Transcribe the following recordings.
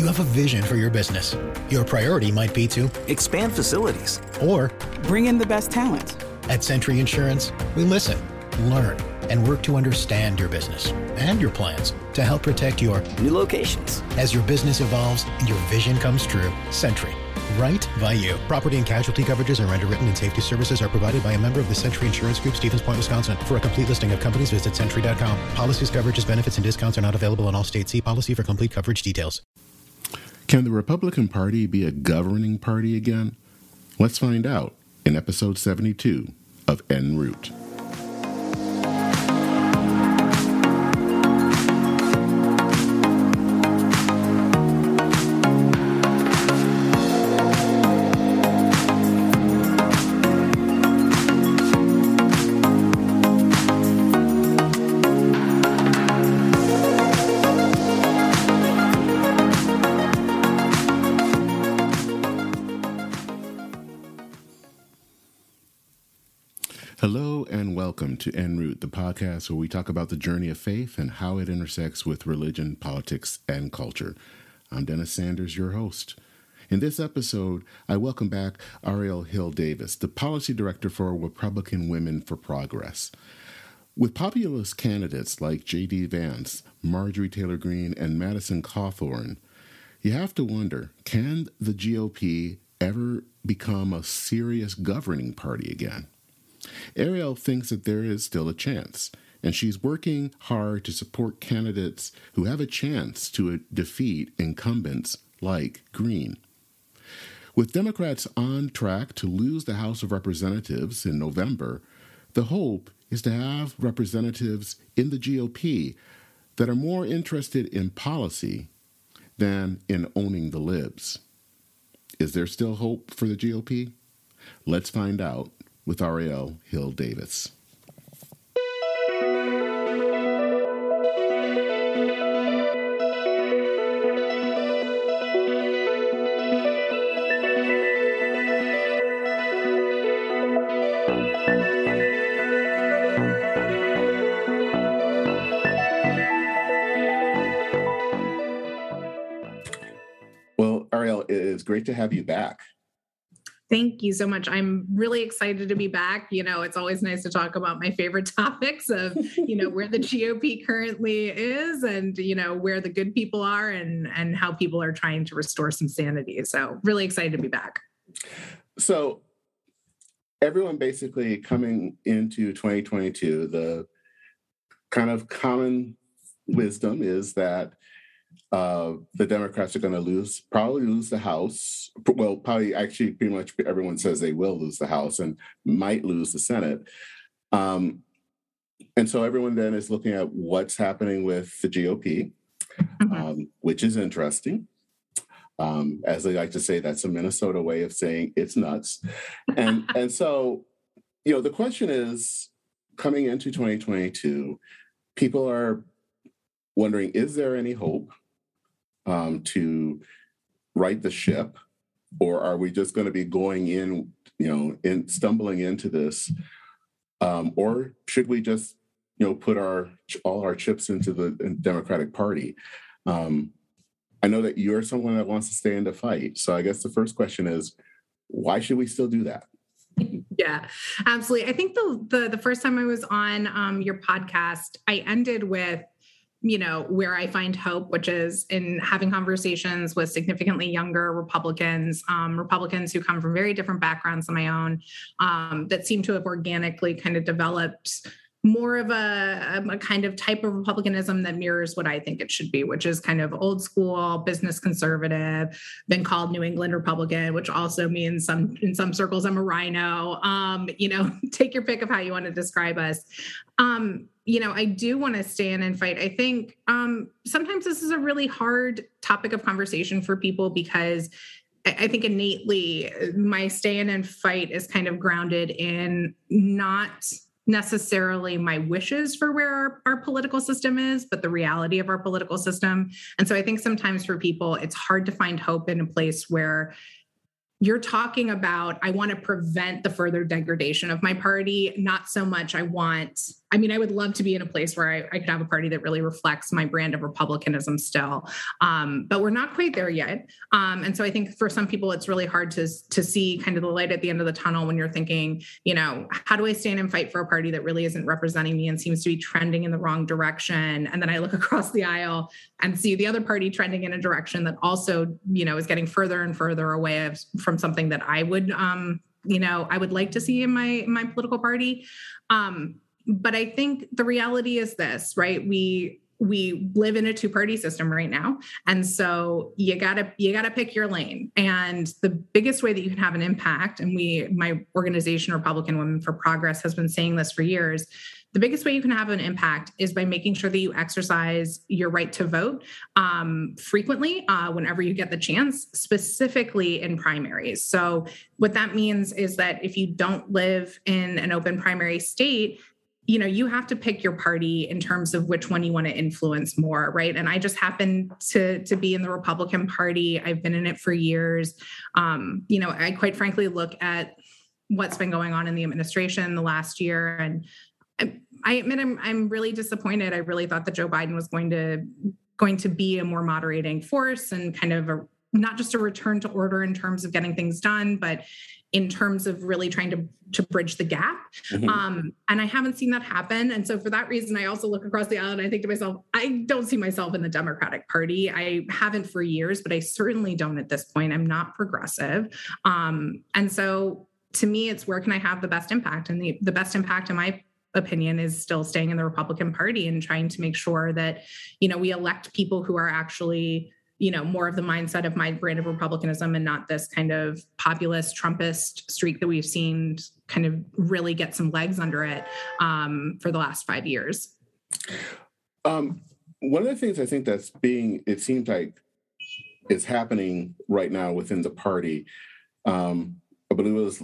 You have a vision for your business. Your priority might be to expand facilities or bring in the best talent. At Sentry Insurance, we listen, learn, and work to understand your business and your plans to help protect your new locations. As your business evolves and your vision comes true, Sentry right by you. Property and casualty coverages are underwritten and safety services are provided by a member of the Sentry Insurance Group, Stevens Point, Wisconsin. For a complete listing of companies, visit Sentry.com. Policies, coverages, benefits, and discounts are not available in all states. See policy for complete coverage details. Can the Republican Party be a governing party again? Let's find out in episode 72 of En route. To En route, the podcast where we talk about the journey of faith and how it intersects with religion, politics, and culture. I'm Dennis Sanders, your host. In this episode, I welcome back Ariel Hill Davis, the policy director for Republican Women for Progress. With populist candidates like J.D. Vance, Marjorie Taylor Greene, and Madison Cawthorn, you have to wonder can the GOP ever become a serious governing party again? Ariel thinks that there is still a chance, and she's working hard to support candidates who have a chance to defeat incumbents like Greene. With Democrats on track to lose the House of Representatives in November, the hope is to have representatives in the GOP that are more interested in policy than in owning the libs. Is there still hope for the GOP? Let's find out with Ariel Hill Davis. Well, Ariel, it is great to have you back. Thank you so much. I'm really excited to be back. You know, it's always nice to talk about my favorite topics of, you know, where the GOP currently is and, you know, where the good people are and and how people are trying to restore some sanity. So, really excited to be back. So, everyone basically coming into 2022, the kind of common wisdom is that uh, the Democrats are going to lose, probably lose the House. Well, probably actually, pretty much everyone says they will lose the House and might lose the Senate. Um, and so everyone then is looking at what's happening with the GOP, mm-hmm. um, which is interesting. Um, as they like to say, that's a Minnesota way of saying it's nuts. And and so, you know, the question is coming into 2022, people are wondering, is there any hope? Um, to right the ship, or are we just going to be going in, you know, in stumbling into this, um, or should we just, you know, put our all our chips into the Democratic Party? Um, I know that you're someone that wants to stay in the fight, so I guess the first question is, why should we still do that? yeah absolutely i think the, the the first time i was on um, your podcast i ended with you know where i find hope which is in having conversations with significantly younger republicans um, republicans who come from very different backgrounds than my own um, that seem to have organically kind of developed more of a, a, kind of type of republicanism that mirrors what i think it should be which is kind of old school business conservative been called new england republican which also means some in some circles i'm a RINO. um, you know take your pick of how you want to describe us um, you know, I do want to stand and fight. I think um, sometimes this is a really hard topic of conversation for people because I think innately my stand and fight is kind of grounded in not necessarily my wishes for where our, our, political system is, but the reality of our political system. And so I think sometimes for people, it's hard to find hope in a place where you're talking about, I want to prevent the further degradation of my party, not so much I want I mean, I would love to be in a place where I, I could have a party that really reflects my brand of republicanism still, um, but we're not quite there yet. Um, and so I think for some people, it's really hard to to see kind of the light at the end of the tunnel when you're thinking, you know, how do I stand and fight for a party that really isn't representing me and seems to be trending in the wrong direction? And then I look across the aisle and see the other party trending in a direction that also, you know, is getting further and further away of, from something that I would um, you know i would like to see in my my political party. Um but i think the reality is this right? We we live in a two party system right now. And so you got to you got to pick your lane. And the biggest way that you can have an impact and we my organization republican women for progress has been saying this for years the biggest way you can have an impact is by making sure that you exercise your right to vote um, frequently uh, whenever you get the chance, specifically in primaries. So, what that means is that if you don't live in an open primary state, you know you have to pick your party in terms of which one you want to influence more right? And i just happen to to be in the republican party. I've been in it for years. Um, you know i quite frankly look at what's been going on in the administration the last year and I admit I'm I'm really disappointed. I really thought that Joe Biden was going to going to be a more moderating force and kind of a not just a return to order in terms of getting things done, but in terms of really trying to to bridge the gap. Mm-hmm. Um, and I haven't seen that happen. And so for that reason, I also look across the aisle and I think to myself, I don't see myself in the Democratic Party. I haven't for years, but I certainly don't at this point. I'm not progressive. Um, and so to me, it's where can I have the best impact? And the, the best impact in my opinion is still staying in the Republican Party and trying to make sure that, you know, we elect people who are actually, you know, more of the mindset of my brand of republicanism and not this kind of populist Trumpist streak that we've seen kind of really get some legs under it um, for the last five years. Um, one of the things I think that's being, it seems like is happening right now within the party. Um, I believe it was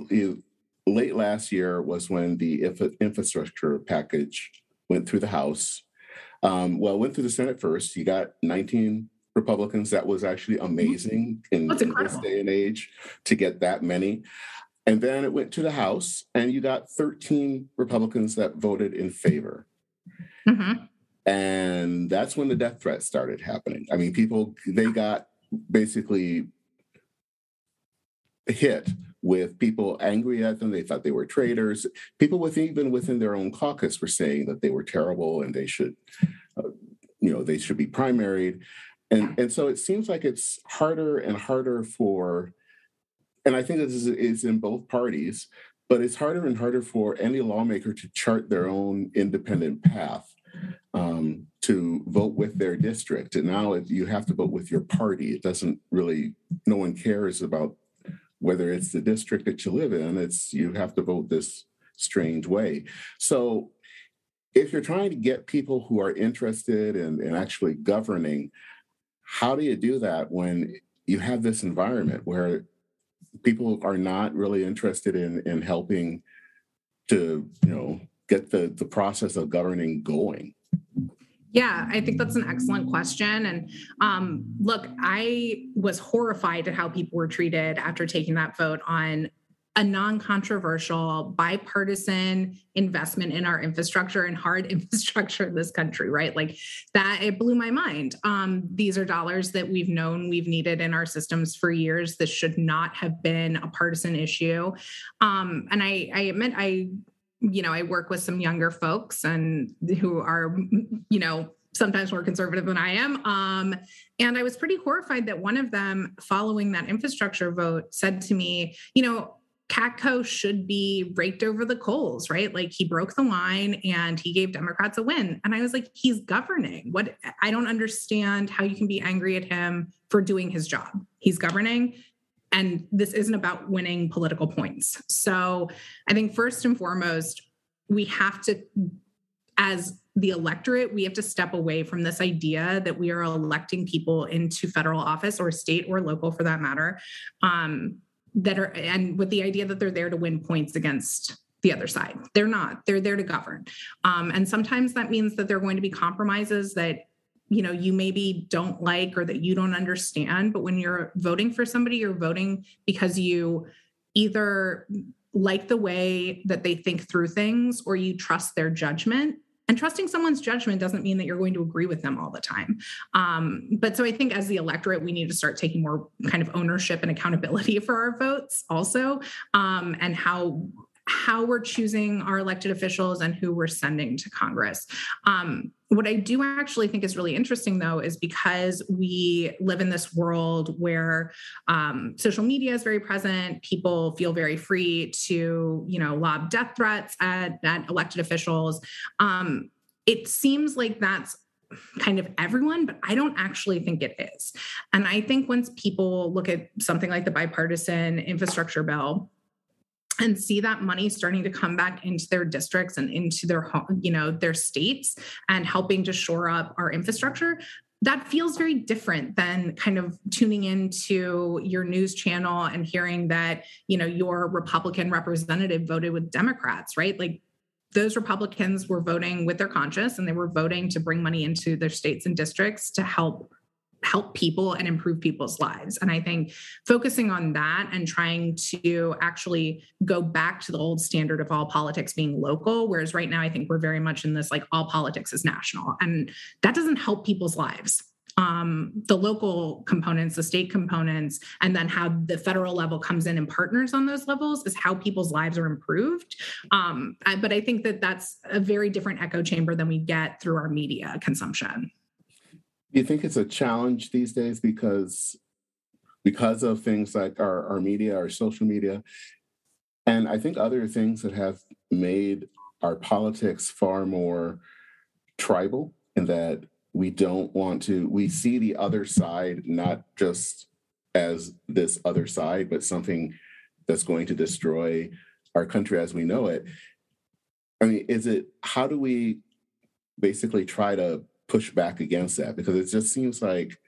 late last year was when the infrastructure package went through the House. Um, well, went through the Senate first. You got 19 Republicans. That was actually amazing in, in this day and age to get that many. And then it went to the House, and you got 13 Republicans that voted in favor. Mm-hmm. And that's when the death threats started happening. I mean, people, they got basically hit with people angry at them. They thought they were traitors. People with even within their own caucus were saying that they were terrible and they should, uh, you know, they should be primaried. And and so it seems like it's harder and harder for, and I think this is, is in both parties, but it's harder and harder for any lawmaker to chart their own independent path. Um, to vote with their district. And now you have to vote with your party. It doesn't really, no one cares about whether it's the district that you live in, it's you have to vote this strange way. So if you're trying to get people who are interested in, in actually governing, how do you do that when you have this environment where people are not really interested in in helping to you know get the the process of governing going yeah, I think that's an excellent question. And um, look, I was horrified at how people were treated after taking that vote on a non-controversial bipartisan investment in our infrastructure and hard infrastructure in this country right like that it blew my mind um, these are dollars that we've known we've needed in our systems for years this should not have been a partisan issue um, and i i admit i you know, I work with some younger folks and who are, you know, sometimes more conservative than I am. Um, and I was pretty horrified that one of them, following that infrastructure vote, said to me, you know, Katko should be raked over the coals, right? Like he broke the line and he gave Democrats a win. And I was like, he's governing. What I don't understand how you can be angry at him for doing his job. He's governing. And this isn't about winning political points. So I think first and foremost, we have to, as the electorate, we have to step away from this idea that we are electing people into federal office or state or local for that matter, um, that are, and with the idea that they're there to win points against the other side. They're not, they're there to govern. Um, and sometimes that means that there are going to be compromises that you know you maybe don't like or that you don't understand but when you're voting for somebody you're voting because you either like the way that they think through things or you trust their judgment and trusting someone's judgment doesn't mean that you're going to agree with them all the time. Um, but so I think as the electorate, we need to start taking more kind of ownership and accountability for our votes also, um, and how how we're choosing our elected officials and who we're sending to Congress. Um, what I do actually think is really interesting, though, is because we live in this world where um, social media is very present. People feel very free to, you know, lob death threats at, at elected officials. Um, it seems like that's kind of everyone, but I don't actually think it is. And I think once people look at something like the bipartisan infrastructure bill, and see that money starting to come back into their districts and into their home, you know, their states and helping to shore up our infrastructure, that feels very different than kind of tuning into your news channel and hearing that, you know, your Republican representative voted with Democrats, right? Like those Republicans were voting with their conscience and they were voting to bring money into their states and districts to help help people and improve people's lives. And I think focusing on that and trying to actually go back to the old standard of all politics being local, whereas right now I think we're very much in this like all politics is national. And that doesn't help people's lives. Um, the local components, the state components, and then how the federal level comes in and partners on those levels is how people's lives are improved. Um, but I think that that's a very different echo chamber than we get through our media consumption you think it's a challenge these days because because of things like our, our media, our social media, and I think other things that have made our politics far more tribal in that we don't want to we see the other side not just as this other side but something that's going to destroy our country as we know it. I mean is it how do we basically try to push back against that because it just seems like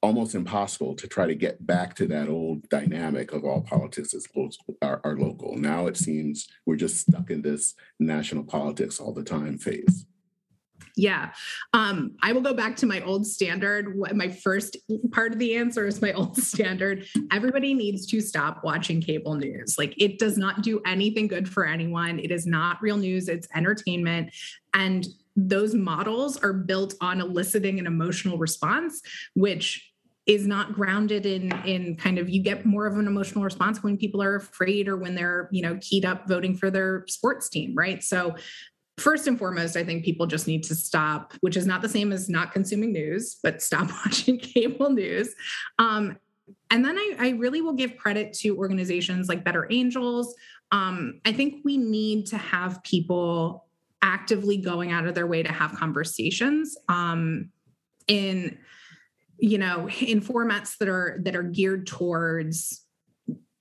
almost impossible to try to get back to that old dynamic of all politics is are, are local. Now it seems we're just stuck in this national politics all the time phase. Yeah. Um, I will go back to my old standard. My first part of the answer is my old standard. Everybody needs to stop watching cable news. Like it does not do anything good for anyone. It is not real news, it's entertainment. And those models are built on eliciting an emotional response, which is not grounded in in kind of you get more of an emotional response when people are afraid or when they're you know keyed up voting for their sports team right? So first and foremost i think people just need to stop which is not the same as not consuming news but stop watching cable news. Um, and then I, I, really will give credit to organizations like better angels. Um, i think we need to have people actively going out of their way to have conversations um, in you know in formats that are that are geared towards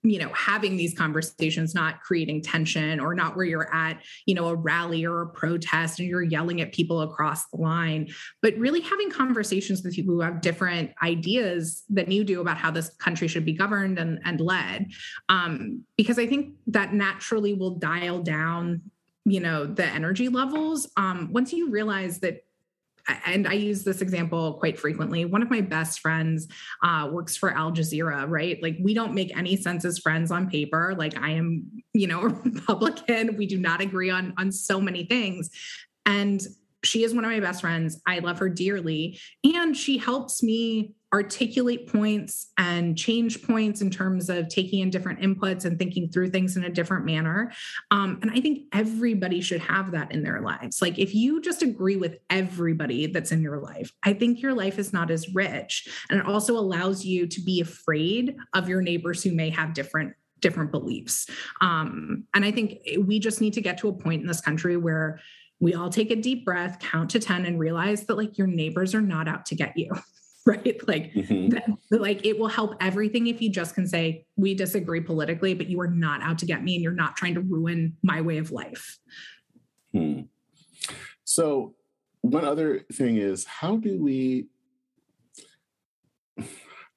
you know having these conversations not creating tension or not where you're at you know a rally or a protest and you're yelling at people across the line but really having conversations with people who have different ideas than you do about how this country should be governed and, and led. Um, because i think that naturally will dial down you know the energy levels um, once you realize that and I use this example quite frequently. One of my best friends uh, works for Al Jazeera, right? Like, we don't make any sense as friends on paper. Like, I am, you know, a Republican. We do not agree on on so many things, and she is one of my best friends. I love her dearly, and she helps me articulate points and change points in terms of taking in different inputs and thinking through things in a different manner. Um, and I think everybody should have that in their lives. Like if you just agree with everybody that's in your life, I think your life is not as rich. And it also allows you to be afraid of your neighbors who may have different different beliefs. Um, and I think we just need to get to a point in this country where we all take a deep breath, count to 10, and realize that like your neighbors are not out to get you. right? Like, mm-hmm. that, like it will help everything if you just can say, we disagree politically, but you are not out to get me and you're not trying to ruin my way of life. Hmm. So, one other thing is, how do we?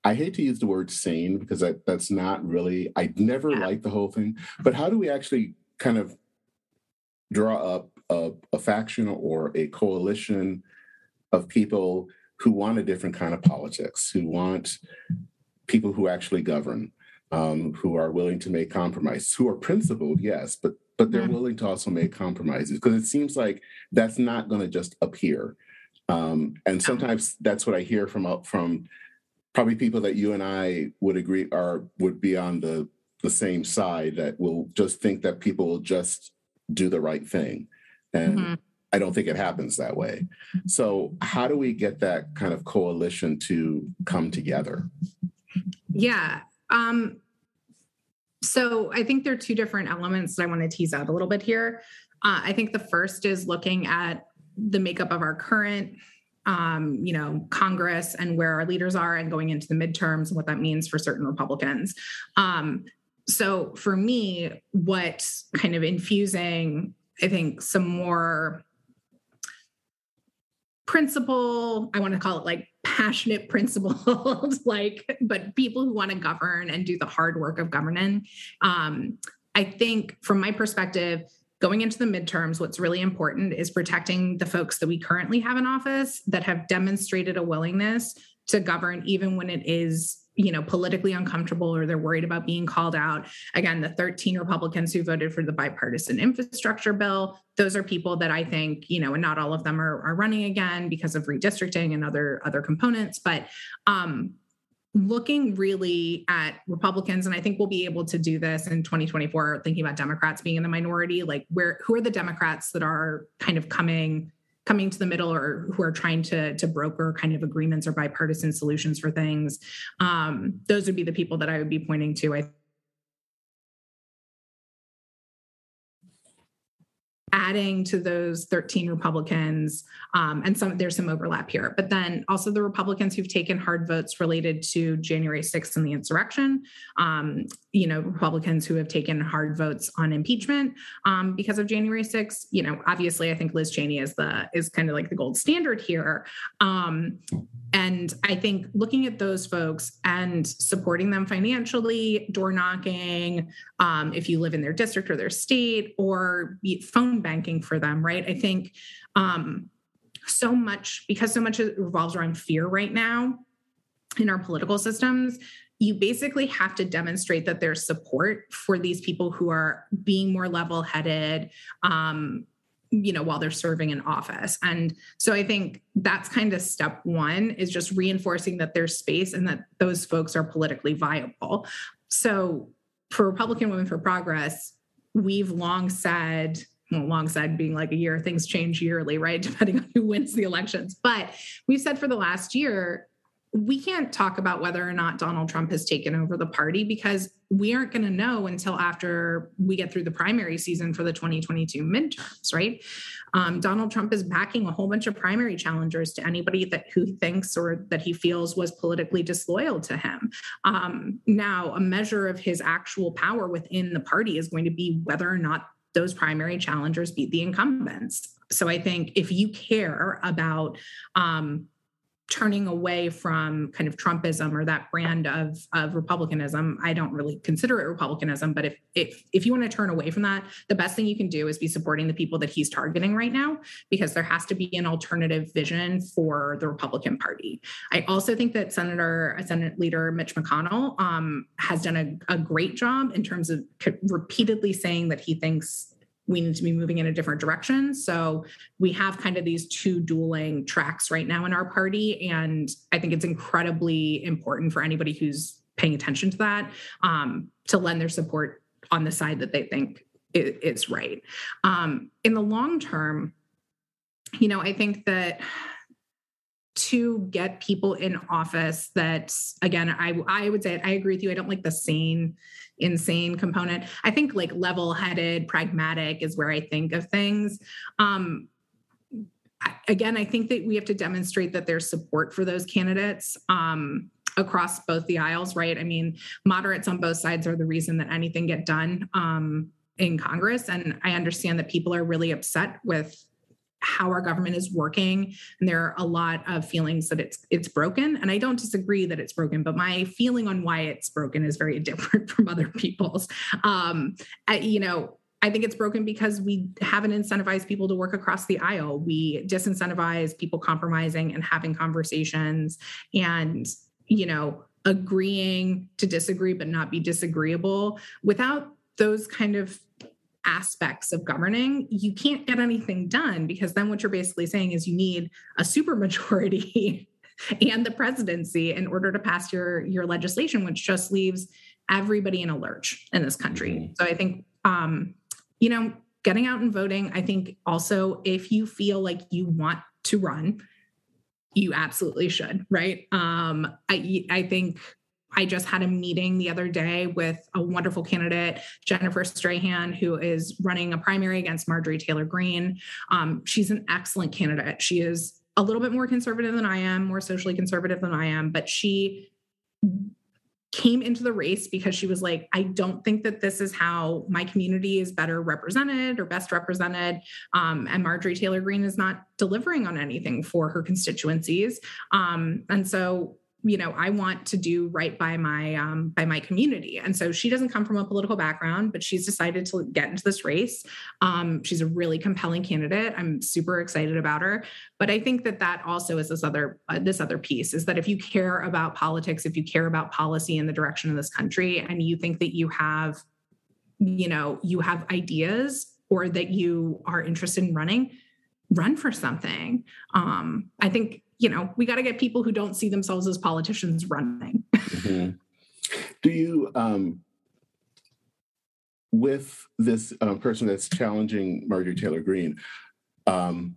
I hate to use the word sane because that, that's not really, I never yeah. liked the whole thing, but how do we actually kind of draw up a, a faction or a coalition of people who want a different kind of politics, who want people who actually govern. um, who are willing to make compromises, who are principled, yes, but but they're Mhm. willing to also make compromises because it seems like that's not going to just appear. Um, and sometimes that's what I hear from from probably people that you and I would agree are would be on the the same side that will just think that people will just do the right thing. And Mhm. I don't think it happens that way. So how do we get that kind of coalition to come together? Yeah. Um, so I think there are two different elements that I want to tease out a little bit here. Uh, I think the first is looking at the makeup of our current, um, you know, Congress and where our leaders are, and going into the midterms and what that means for certain Republicans. Um, so for me, what kind of infusing, I think, some more principle i want to call it like passionate principled like but people who want to govern and do the hard work of governing. Um, i think from my perspective going into the midterms what's really important is protecting the folks that we currently have in office that have demonstrated a willingness to govern even when it is you know politically uncomfortable or they're worried about being called out. Again the 13 republicans who voted for the bipartisan infrastructure bill those are people that i think you know and not all of them are, are running again because of redistricting and other other components. But um looking really at republicans and i think we'll be able to do this in 2024 thinking about democrats being in the minority like where who are the democrats that are kind of coming coming to the middle or who are trying to to broker kind of agreements or bipartisan solutions for things um, those would be the people that i would be pointing to i adding to those 13 republicans um, and some there's some overlap here. But then also the republicans who've taken hard votes related to january 6th and the insurrection um, you know republicans who have taken hard votes on impeachment um, because of january 6th you know obviously i think liz cheney is the is kind of like the gold standard here. Um, and i think looking at those folks and supporting them financially door knocking um, if you live in their district or their state or phone banking for them right? I think um, so much because so much revolves around fear right now in our political systems you basically have to demonstrate that there's support for these people who are being more level headed um, you know while they're serving in office. And so i think that's kind of step one is just reinforcing that there's space and that those folks are politically viable. So for republican women for progress we've long said well, long said being like a year things change yearly right? Depending on who wins the elections. But we've said for the last year we can't talk about whether or not Donald Trump has taken over the party because we aren't going to know until after we get through the primary season for the 2022 midterms, right? Um, Donald Trump is backing a whole bunch of primary challengers to anybody that who thinks or that he feels was politically disloyal to him. Um, now, a measure of his actual power within the party is going to be whether or not those primary challengers beat the incumbents. So I think if you care about um, turning away from kind of Trumpism or that brand of of republicanism. I don't really consider it republicanism, but if if if you want to turn away from that, the best thing you can do is be supporting the people that he's targeting right now because there has to be an alternative vision for the Republican Party. I also think that Senator Senate Leader Mitch McConnell um, has done a, a great job in terms of repeatedly saying that he thinks we need to be moving in a different direction. So we have kind of these two dueling tracks right now in our party. And I think it's incredibly important for anybody who's paying attention to that um, to lend their support on the side that they think is right. Um, in the long term, you know, I think that to get people in office that again i i would say i agree with you i don't like the sane insane component. I think like level headed pragmatic is where i think of things. Um again i think that we have to demonstrate that there's support for those candidates um across both the aisles right? I mean moderates on both sides are the reason that anything get done um in congress and i understand that people are really upset with how our government is working and there are a lot of feelings that it's it's broken and i don't disagree that it's broken but my feeling on why it's broken is very different from other people's um I, you know I think it's broken because we haven't incentivized people to work across the aisle. We disincentivize people compromising and having conversations. And, you know, agreeing to disagree but not be disagreeable without those kind of aspects of governing you can't get anything done because then what you're basically saying is you need a supermajority and the presidency in order to pass your your legislation which just leaves everybody in a lurch in this country mm-hmm. so i think um you know getting out and voting i think also if you feel like you want to run you absolutely should right um i i think I just had a meeting the other day with a wonderful candidate, Jennifer Strahan, who is running a primary against Marjorie Taylor Greene. Um, she's an excellent candidate. She is a little bit more conservative than I am, more socially conservative than I am, but she came into the race because she was like, I don't think that this is how my community is better represented or best represented. Um, and Marjorie Taylor Greene is not delivering on anything for her constituencies. Um, and so you know i want to do right by my um, by my community. And so she doesn't come from a political background but she's decided to get into this race. Um, she's a really compelling candidate. I'm super excited about her. But i think that that also is this other uh, this other piece is that if you care about politics if you care about policy in the direction of this country and you think that you have you know you have ideas or that you are interested in running run for something. Um, i think you know, we got to get people who don't see themselves as politicians running. mm-hmm. Do you, um, with this uh, person that's challenging Marjorie Taylor Greene, um,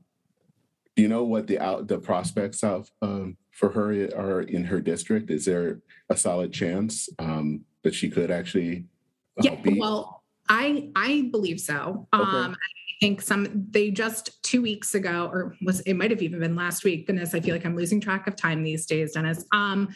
do you know what the out the prospects of um, for her are in her district? Is there a solid chance um, that she could actually uh, yeah, beat? Well, I I believe so. Okay. Um, I think some they just two weeks ago, or was it might have even been last week. Goodness, I feel like I'm losing track of time these days, Dennis. Um,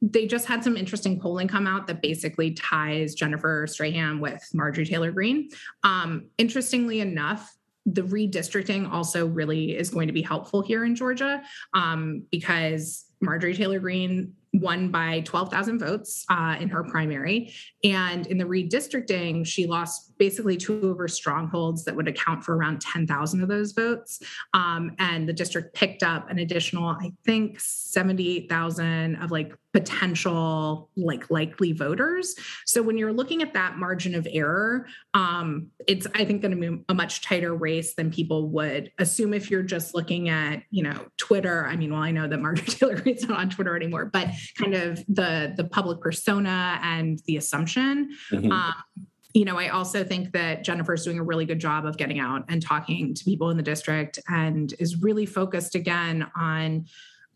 they just had some interesting polling come out that basically ties Jennifer Strahan with Marjorie Taylor Greene. Um, interestingly enough, the redistricting also really is going to be helpful here in Georgia um, because Marjorie Taylor Greene won by 12,000 votes uh, in her primary. And in the redistricting, she lost basically two of her strongholds that would account for around 10,000 of those votes. Um, and the district picked up an additional, I think, 78,000 of like potential like likely voters. So when you're looking at that margin of error, um, it's I think going to be a much tighter race than people would assume if you're just looking at you know Twitter. I mean, well, I know that Marjorie Taylor Greene's not on Twitter anymore, but kind of the the public persona and the assumption. Mm-hmm. Um, you know, I also think that Jennifer's doing a really good job of getting out and talking to people in the district and is really focused again on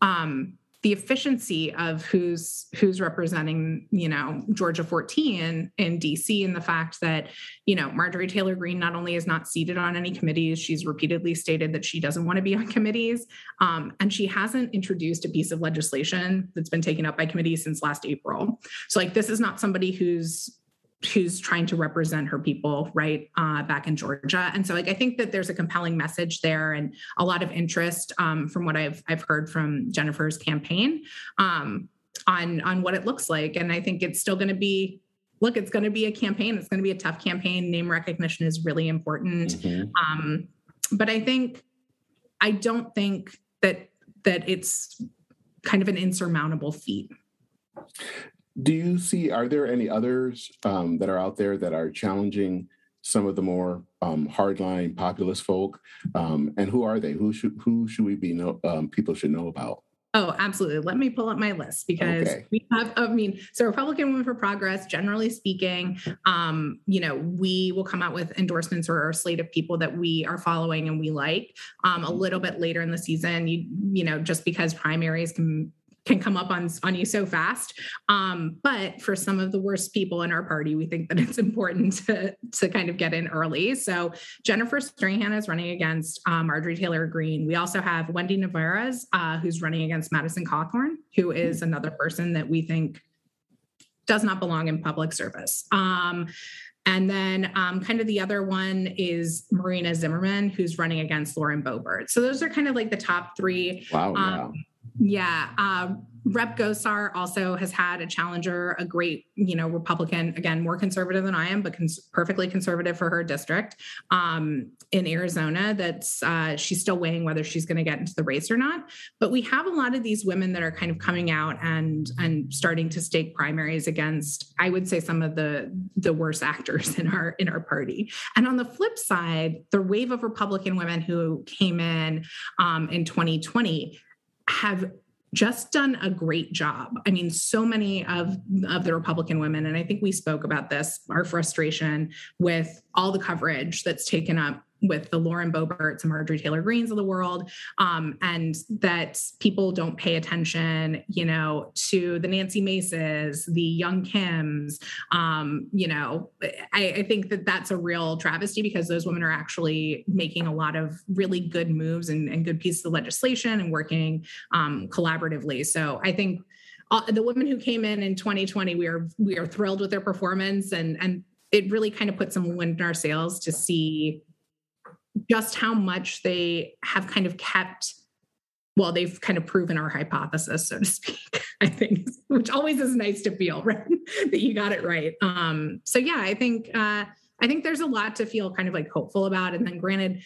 um, the efficiency of who's who's representing you know georgia 14 in dc and the fact that you know marjorie taylor greene not only is not seated on any committees she's repeatedly stated that she doesn't want to be on committees. Um, and she hasn't introduced a piece of legislation that's been taken up by committees since last april. So like this is not somebody who's who's trying to represent her people right uh, back in georgia. And so like i think that there's a compelling message there and a lot of interest um, from what i've i've heard from jennifer's campaign um, on on what it looks like. And i think it's still going to be look it's going to be a campaign. It's going to be a tough campaign. Name recognition is really important. Mm-hmm. um, but i think i don't think that that it's kind of an insurmountable feat do you see, are there any others um, that are out there that are challenging some of the more um, hardline populist folk? Um, and who are they? Who should who should we be know? Um, people should know about. Oh, absolutely. Let me pull up my list because okay. we have, I mean, so Republican Women for Progress, generally speaking, um, you know, we will come out with endorsements or a slate of people that we are following and we like um, a mm-hmm. little bit later in the season. You, you know, just because primaries can can come up on on you so fast. Um, but for some of the worst people in our party, we think that it's important to to kind of get in early. So Jennifer Strahan is running against uh, Marjorie Taylor Greene. We also have Wendy Nevarez, uh, who's running against Madison Cawthorn, who is another person that we think does not belong in public service. Um, and then, um, kind of the other one is Marina Zimmerman, who's running against Lauren Boebert. So those are kind of like the top three. Wow. Um, yeah. Uh, Rep Gosar also has had a challenger, a great, you know, Republican, again, more conservative than I am, but cons- perfectly conservative for her district um, in Arizona. That's uh, she's still weighing whether she's going to get into the race or not. But we have a lot of these women that are kind of coming out and and starting to stake primaries against, I would say, some of the the worst actors in our in our party. And on the flip side, the wave of Republican women who came in um, in 2020 have just done a great job. I mean, so many of, of the Republican women, and I think we spoke about this, our frustration with all the coverage that's taken up with the Lauren Boeberts and Marjorie Taylor Greenes of the world, um, and that people don't pay attention, you know, to the Nancy Maces, the Young Kims. Um, you know, I, I, think that that's a real travesty because those women are actually making a lot of really good moves and, and good pieces of legislation and working um, collaboratively. So I think. Uh, the women who came in in 2020, we are we are thrilled with their performance, and and it really kind of put some wind in our sails to see just how much they have kind of kept well they've kind of proven our hypothesis so to speak i think which always is nice to feel right that you got it right. Um so yeah i think uh i think there's a lot to feel kind of like hopeful about and then granted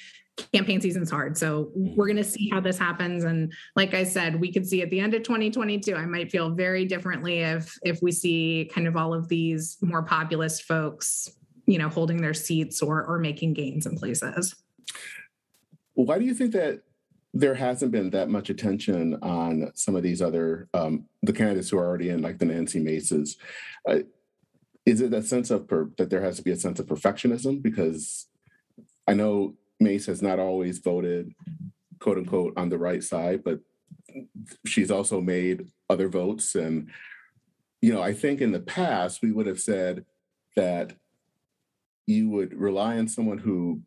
campaign season's hard so we're going to see how this happens and like i said we could see at the end of 2022 i might feel very differently if if we see kind of all of these more populist folks you know holding their seats or or making gains in places why do you think that there hasn't been that much attention on some of these other um, the candidates who are already in, like the Nancy Maces? Uh, is it that sense of per, that there has to be a sense of perfectionism? Because I know Mace has not always voted quote unquote on the right side, but she's also made other votes. And, you know, I think in the past we would have said that you would rely on someone who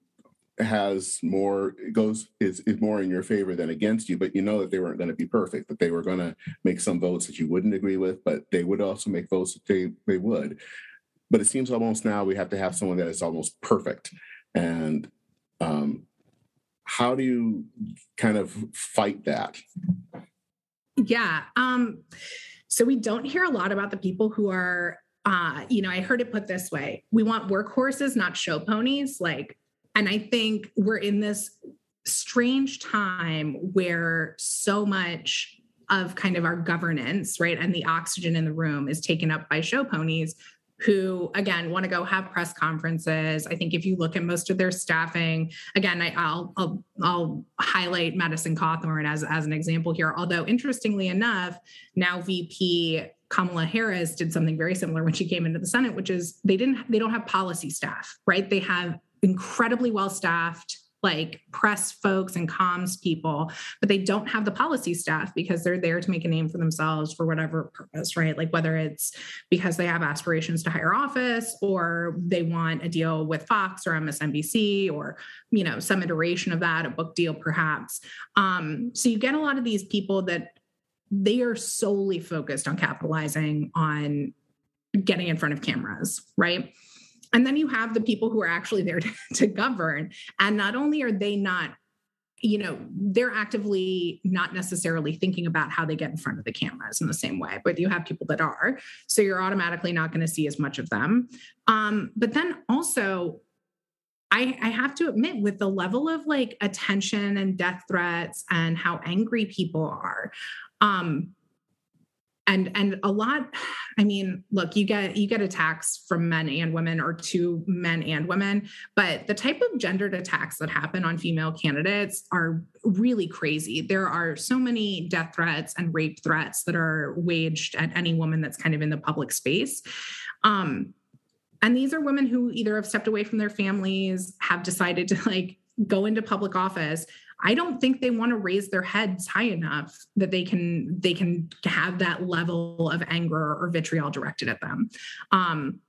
has more goes is, is more in your favor than against you but you know that they weren't going to be perfect that they were going to make some votes that you wouldn't agree with but they would also make votes that they they would but it seems almost now we have to have someone that is almost perfect and um how do you kind of fight that yeah um so we don't hear a lot about the people who are uh, you know, I heard it put this way we want workhorses, not show ponies. Like and I think we're in this strange time where so much of kind of our governance, right, and the oxygen in the room is taken up by show ponies who again want to go have press conferences. I think if you look at most of their staffing, again, I, will I'll I'll highlight Madison Cawthorn as as an example here. Although interestingly enough, now VP Kamala Harris did something very similar when she came into the Senate, which is they didn't they don't have policy staff, right? They have incredibly well staffed like press folks and comms people, but they don't have the policy staff because they're there to make a name for themselves for whatever purpose, right? Like whether it's because they have aspirations to higher office or they want a deal with Fox or MSNBC or, you know, some iteration of that, a book deal perhaps. Um, so you get a lot of these people that they are solely focused on capitalizing on getting in front of cameras, right? And then you have the people who are actually there to, to govern. And not only are they not you know they're actively not necessarily thinking about how they get in front of the cameras in the same way but you have people that are. So you're automatically not going to see as much of them. Um, but then also I, I have to admit with the level of like attention and death threats and how angry people are um, and and a lot i mean look you get you get attacks from men and women or to men and women but the type of gendered attacks that happen on female candidates are really crazy. There are so many death threats and rape threats that are waged at any woman that's kind of in the public space. Um, and these are women who either have stepped away from their families have decided to like go into public office I don't think they want to raise their heads high enough that they can they can have that level of anger or vitriol directed at them. Um,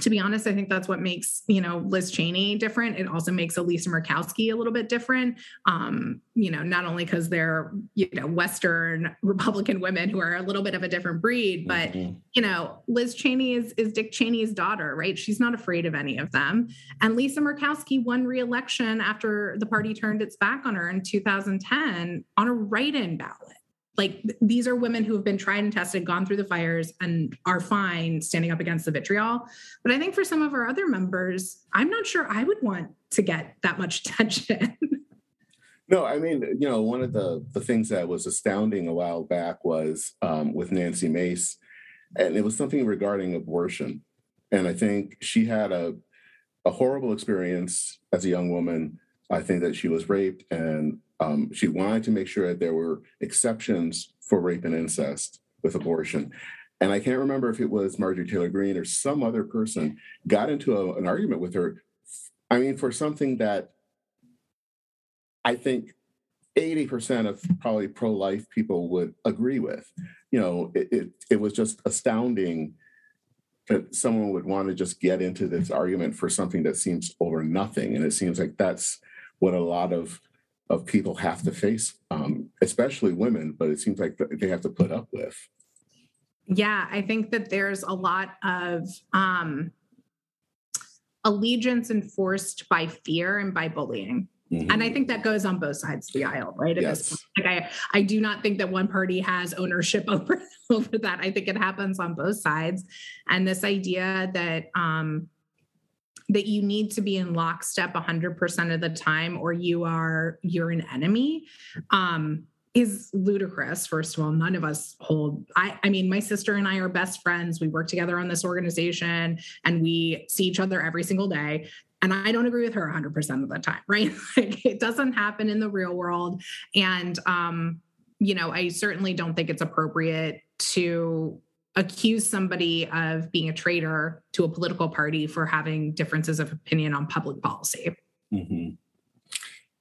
to be honest, I think that's what makes you know Liz Cheney different. It also makes Elisa Murkowski a little bit different. Um, you know, not only because they're you know Western Republican women who are a little bit of a different breed, but mm-hmm. you know, Liz Cheney is is Dick Cheney's daughter, right? She's not afraid of any of them. And Lisa Murkowski won re-election after the party turned its back on her in 2010 on a write-in ballot like these are women who have been tried and tested, gone through the fires, and are fine standing up against the vitriol. But I think for some of our other members, I'm not sure I would want to get that much attention. No, I mean, you know, one of the the things that was astounding a while back was um, with Nancy Mace, and it was something regarding abortion, and I think she had a a horrible experience as a young woman. I think that she was raped, and um, she wanted to make sure that there were exceptions for rape and incest with abortion. And I can't remember if it was Marjorie Taylor Greene or some other person got into a, an argument with her. I mean, for something that I think 80% of probably pro-life people would agree with. You know, it, it, it was just astounding that someone would want to just get into this argument for something that seems over nothing. And it seems like that's what a lot of of people have to face, um, especially women, but it seems like they have to put up with. Yeah, I think that there's a lot of um, allegiance enforced by fear and by bullying. Mm-hmm. And I think that goes on both sides of the aisle, right? At yes. this point. Like I, I do not think that one party has ownership over, over that. I think it happens on both sides. And this idea that um, that you need to be in lockstep 100% of the time or you are you're an enemy um, is ludicrous first of all none of us hold i i mean my sister and i are best friends we work together on this organization and we see each other every single day and I don't agree with her 100% of the time, right? like it doesn't happen in the real world. And, um, you know, I certainly don't think it's appropriate to accuse somebody of being a traitor to a political party for having differences of opinion on public policy. Mm-hmm.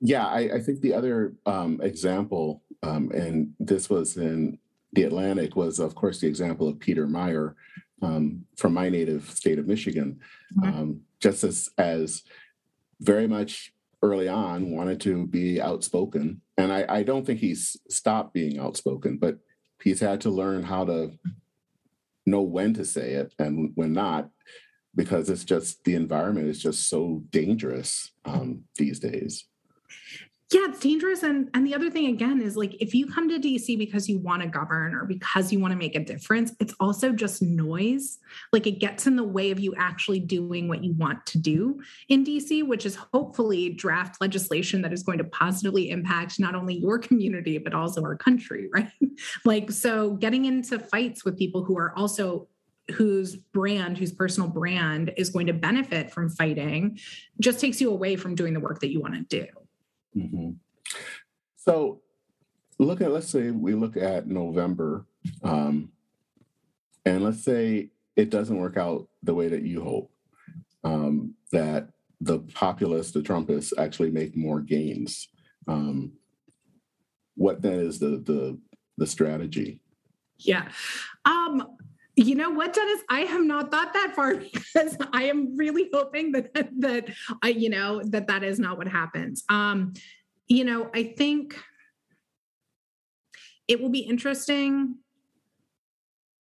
Yeah, I, I, think the other um, example, um, and this was in the Atlantic, was of course the example of Peter Meijer um, from my native state of Michigan. Mm-hmm just as as very much early on wanted to be outspoken and I, I don't think he's stopped being outspoken but he's had to learn how to know when to say it and when not because it's just the environment is just so dangerous um, these days yeah it's dangerous. And and the other thing again is like if you come to dc because you want to govern or because you want to make a difference it's also just noise. Like it gets in the way of you actually doing what you want to do in dc which is hopefully draft legislation that is going to positively impact not only your community but also our country right? Like so getting into fights with people who are also whose brand, whose personal brand is going to benefit from fighting, just takes you away from doing the work that you want to do. Mm-hmm. So, look at let's say we look at November, um, and let's say it doesn't work out the way that you hope. Um, that the populists, the Trumpists, actually make more gains. Um, what then is the the the strategy? Yeah. Um, you know what, Dennis? I have not thought that far because I am really hoping that that I, you know, that that is not what happens. Um, you know, I think it will be interesting.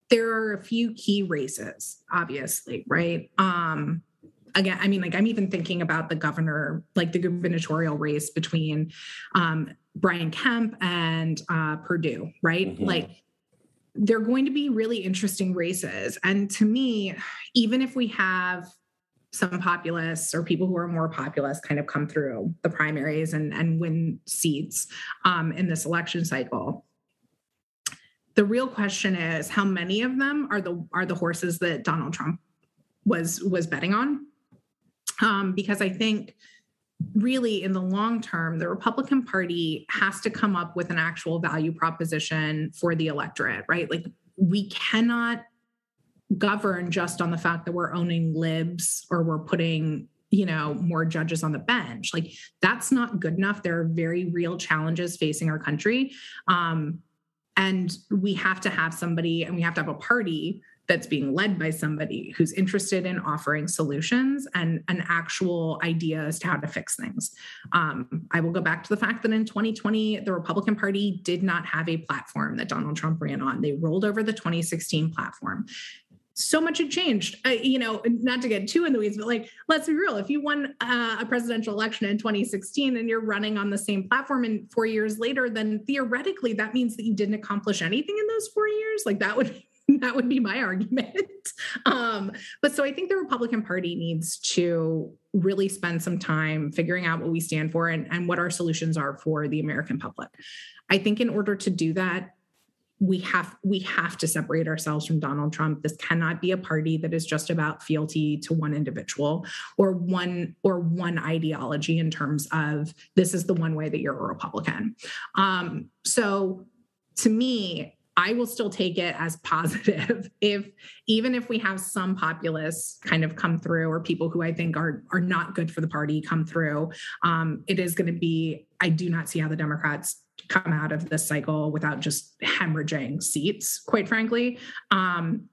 There are a few key races, obviously, right? Um, again, I mean, like I'm even thinking about the governor, like the gubernatorial race between um, Brian Kemp and uh, Perdue, right? Mm-hmm. Like they're going to be really interesting races. And to me, even if we have some populists or people who are more populist kind of come through the primaries and, and win seats um, in this election cycle. The real question is how many of them are the are the horses that Donald Trump was was betting on? Um, because I think really in the long term, the Republican Party has to come up with an actual value proposition for the electorate, right? Like we cannot govern just on the fact that we're owning libs or we're putting you know more judges on the bench. Like that's not good enough. There are very real challenges facing our country. Um, and we have to have somebody and we have to have a party that's being led by somebody who's interested in offering solutions and an actual idea as to how to fix things. Um, I will go back to the fact that in 2020, the Republican Party did not have a platform that Donald Trump ran on. They rolled over the 2016 platform. So much had changed. Uh, you know, not to get too in the weeds, but like, let's be real. If you won uh, a presidential election in 2016 and you're running on the same platform and four years later, then theoretically that means that you didn't accomplish anything in those four years. Like that would that would be my argument. um, but so I think the Republican Party needs to really spend some time figuring out what we stand for and, and what our solutions are for the American public. I think in order to do that, we have we have to separate ourselves from Donald Trump. This cannot be a party that is just about fealty to one individual or one or one ideology in terms of this is the one way that you're a Republican. Um, so to me, I will still take it as positive if even if we have some populists kind of come through or people who I think are are not good for the party come through. Um, it is going to be. I do not see how the Democrats come out of this cycle without just hemorrhaging seats, quite frankly. Um,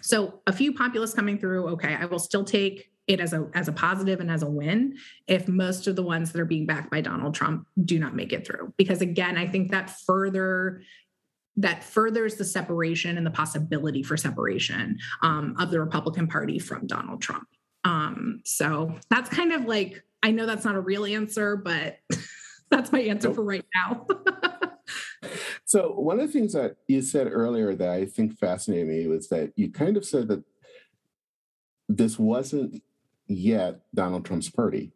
so a few populists coming through. Okay, I will still take it as a as a positive and as a win if most of the ones that are being backed by Donald Trump do not make it through because again I think that further that furthers the separation and the possibility for separation um, of the Republican Party from Donald Trump. Um, so that's kind of like, I know that's not a real answer, but that's my answer nope. for right now. so, one of the things that you said earlier that I think fascinated me was that you kind of said that this wasn't yet Donald Trump's party.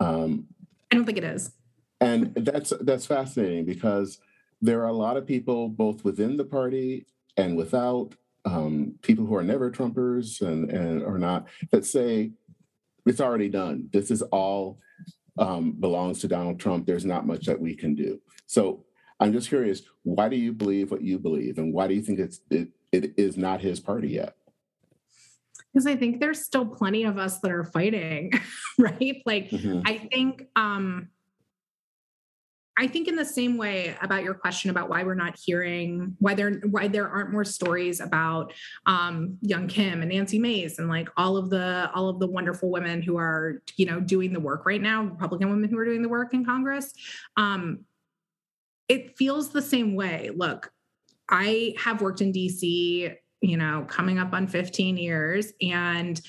Um, I don't think it is. And that's that's fascinating because there are a lot of people, both within the party and without, um, people who are never Trumpers and, and or not, that say it's already done. This is all um, belongs to Donald Trump. There's not much that we can do. So I'm just curious, why do you believe what you believe, and why do you think it's it, it is not his party yet? Because I think there's still plenty of us that are fighting, right? Like mm-hmm. I think um I think in the same way about your question about why we're not hearing why there why there aren't more stories about um, Young Kim and Nancy Mace and like all of the all of the wonderful women who are you know doing the work right now, Republican women who are doing the work in Congress. Um, it feels the same way. Look, I have worked in DC, you know, coming up on 15 years, and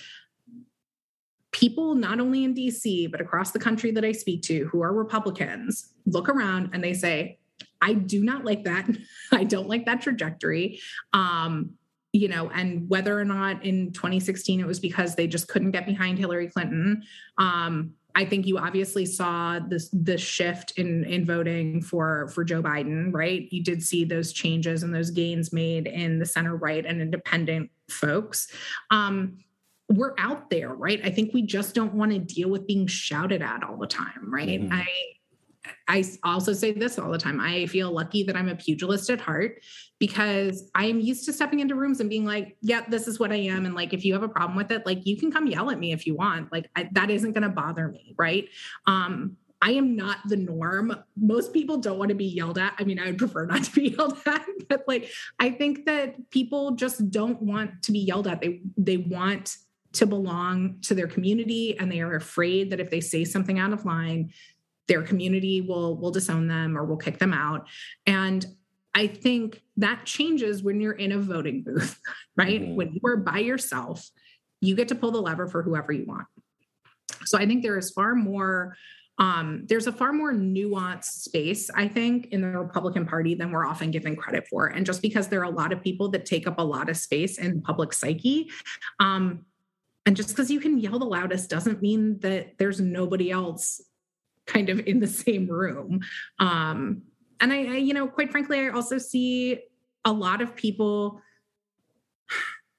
people not only in DC but across the country that I speak to who are Republicans look around and they say, I do not like that. I don't like that trajectory. Um, you know, and whether or not in 2016 it was because they just couldn't get behind Hillary Clinton. Um, I think you obviously saw this this shift in in voting for for Joe Biden, right? You did see those changes and those gains made in the center right and independent folks. Um, we're out there, right? I think we just don't want to deal with being shouted at all the time, right? Mm-hmm. I I also say this all the time. I feel lucky that I'm a pugilist at heart because I am used to stepping into rooms and being like, "Yep, yeah, this is what I am." And like, if you have a problem with it, like you can come yell at me if you want. Like I, that isn't going to bother me, right? Um, I am not the norm. Most people don't want to be yelled at. I mean, I would prefer not to be yelled at, but like I think that people just don't want to be yelled at. They they want to belong to their community and they are afraid that if they say something out of line their community will will disown them or will kick them out and i think that changes when you're in a voting booth right mm-hmm. when you are by yourself you get to pull the lever for whoever you want so i think there is far more um, there's a far more nuanced space, I think, in the Republican Party than we're often given credit for. And just because there are a lot of people that take up a lot of space in public psyche, um, and just because you can yell the loudest doesn't mean that there's nobody else kind of in the same room. Um, and I, I, you know, quite frankly, I also see a lot of people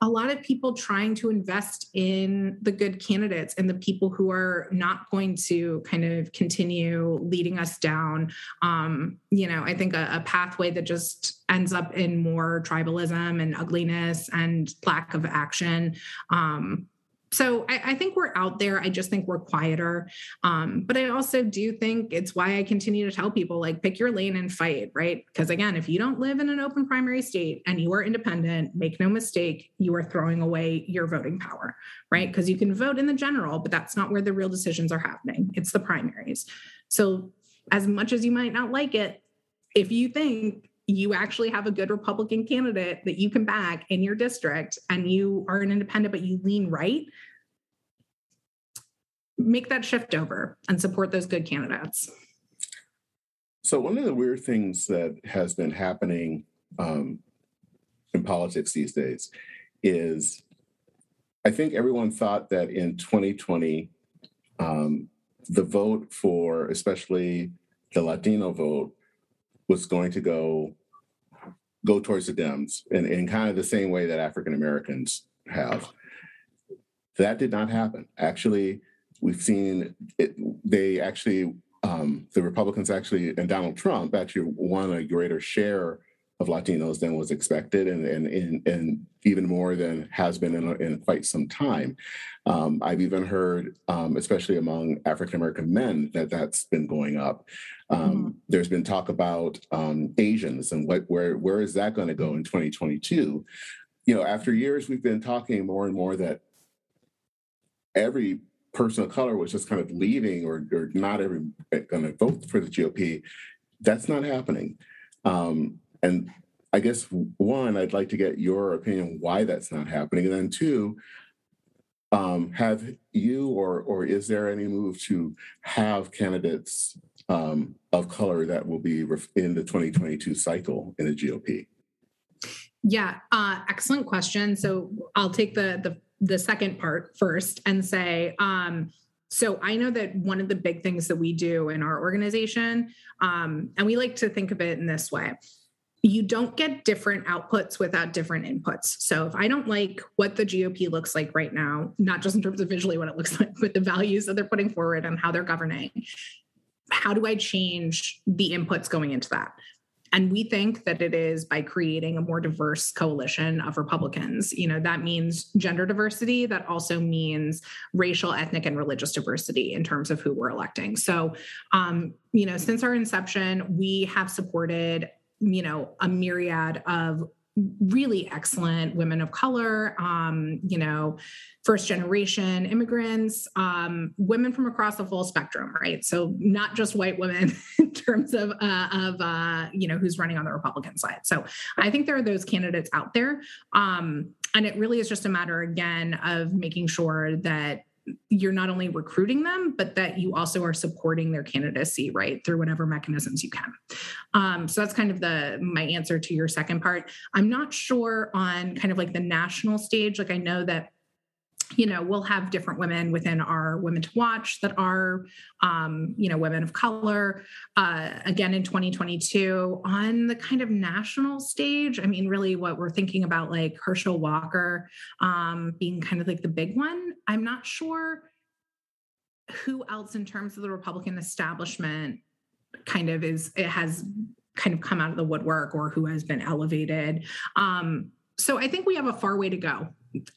a lot of people trying to invest in the good candidates and the people who are not going to kind of continue leading us down um, you know i think a, a, pathway that just ends up in more tribalism and ugliness and lack of action um, so I, I, think we're out there. I just think we're quieter. Um, but I also do think it's why I continue to tell people like pick your lane and fight, right? Because again, if you don't live in an open primary state and you are independent, make no mistake, you are throwing away your voting power, right? Because you can vote in the general, but that's not where the real decisions are happening. It's the primaries. So as much as you might not like it, if you think you actually have a good Republican candidate that you can back in your district and you are an independent, but you lean right, make that shift over and support those good candidates. So, one of the weird things that has been happening um, in politics these days is I think everyone thought that in 2020, um, the vote for especially the Latino vote was going to go go towards the Dems in, in kind of the same way that African Americans have. That did not happen. Actually, we've seen it, they actually um, the Republicans actually and Donald Trump actually won a greater share of Latinos than was expected, and and and, and even more than has been in, in quite some time. Um, I've even heard, um, especially among African American men, that that's been going up. Um, mm-hmm. There's been talk about um, Asians and what where where is that going to go in 2022? You know, after years, we've been talking more and more that every person of color was just kind of leaving or, or not every going to vote for the GOP. That's not happening. Um, and I guess one, I'd like to get your opinion why that's not happening, and then two, um, have you or or is there any move to have candidates um, of color that will be in the 2022 cycle in the GOP? Yeah, uh, excellent question. So I'll take the the the second part first and say. Um, so I know that one of the big things that we do in our organization, um, and we like to think of it in this way you don't get different outputs without different inputs. So if I don't like what the GOP looks like right now, not just in terms of visually what it looks like, but the values that they're putting forward and how they're governing, how do I change the inputs going into that? And we think that it is by creating a more diverse coalition of Republicans. You know, that means gender diversity, that also means racial, ethnic, and religious diversity in terms of who we're electing. So, um, you know, since our inception, we have supported you know a myriad of really excellent women of color, um, you know, first generation immigrants, um, women from across the full spectrum, right? So not just white women in terms of uh, of uh, you know who's running on the Republican side. So I think there are those candidates out there, um, and it really is just a matter again of making sure that you're not only recruiting them, but that you also are supporting their candidacy, right, through whatever mechanisms you can. Um, so that's kind of the my answer to your second part. I'm not sure on kind of like the national stage. Like I know that you know we'll have different women within our women to watch that are um, you know women of color uh, again in 2022 on the kind of national stage. I mean really what we're thinking about like herschel walker um, being kind of like the big one. I'm not sure who else in terms of the republican establishment kind of is it has kind of come out of the woodwork or who has been elevated. Um, so i think we have a far way to go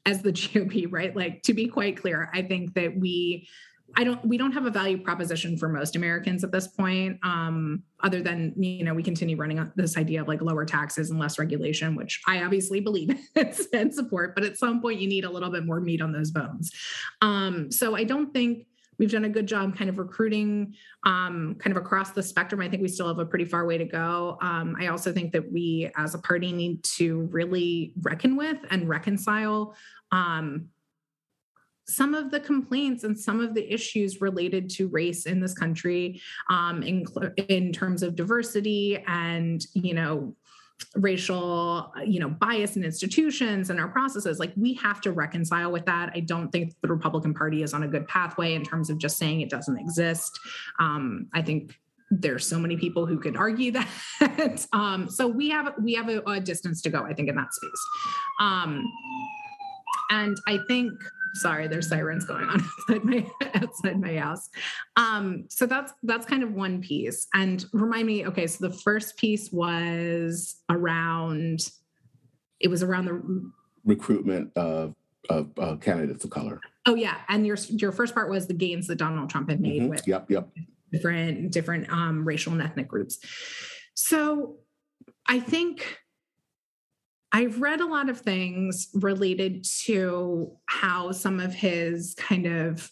as the GOP, right? Like to be quite clear, I think that we I don't we don't have a value proposition for most Americans at this point. Um, other than you know, we continue running this idea of like lower taxes and less regulation, which I obviously believe and support, but at some point you need a little bit more meat on those bones. Um, so I don't think we've done a good job kind of recruiting um, kind of across the spectrum. I think we still have a pretty far way to go. Um, I also think that we as a party need to really reckon with and reconcile um, some of the complaints and some of the issues related to race in this country um, in, in terms of diversity and you know racial you know bias in institutions and our processes like we have to reconcile with that. I don't think the republican party is on a good pathway in terms of just saying it doesn't exist. Um, i think there's so many people who could argue that. Um, so we have we have a, a, distance to go i think in that space. Um, and i think sorry there's sirens going on outside my outside my house. Um so that's that's kind of one piece. And remind me okay so the first piece was around it was around the recruitment of of uh, candidates of color. Oh yeah. And your your first part was the gains that donald trump had made mm-hmm. with yep yep. different different um racial and ethnic groups. So i think I've read a lot of things related to how some of his kind of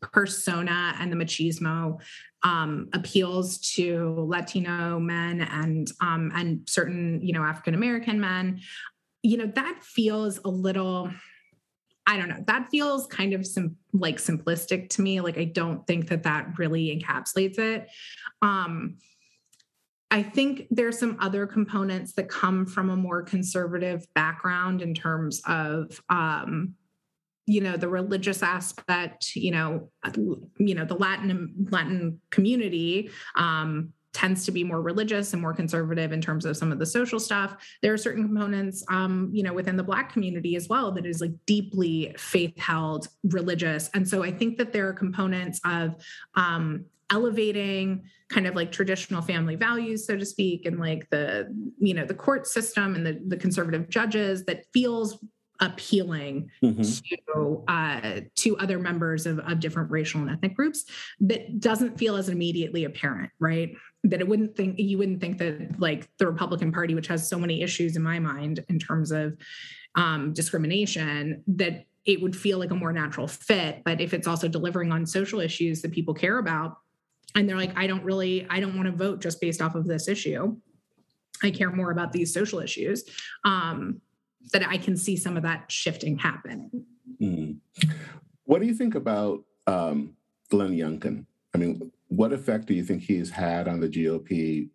persona and the machismo um, appeals to Latino men and um, and certain you know African American men, you know that feels a little. I don't know. That feels kind of sim- like simplistic to me. Like I don't think that that really encapsulates it. Um, I think there's some other components that come from a more conservative background in terms of um, you know the religious aspect you know you know the latin latin community um, tends to be more religious and more conservative in terms of some of the social stuff. There are certain components um, you know within the black community as well that is like deeply faith held religious. And so i think that there are components of um, elevating kind of like traditional family values so to speak and like the you know the court system and the, the conservative judges that feels appealing mm-hmm. to uh, to other members of, of different racial and ethnic groups that doesn't feel as immediately apparent right that it wouldn't think you wouldn't think that like the republican party which has so many issues in my mind in terms of um, discrimination that it would feel like a more natural fit but if it's also delivering on social issues that people care about and they're like i don't really i don't want to vote just based off of this issue. I care more about these social issues um, that i can see some of that shifting happening. Mm. what do you think about um, glenn youngkin? I mean what effect do you think he's had on the gop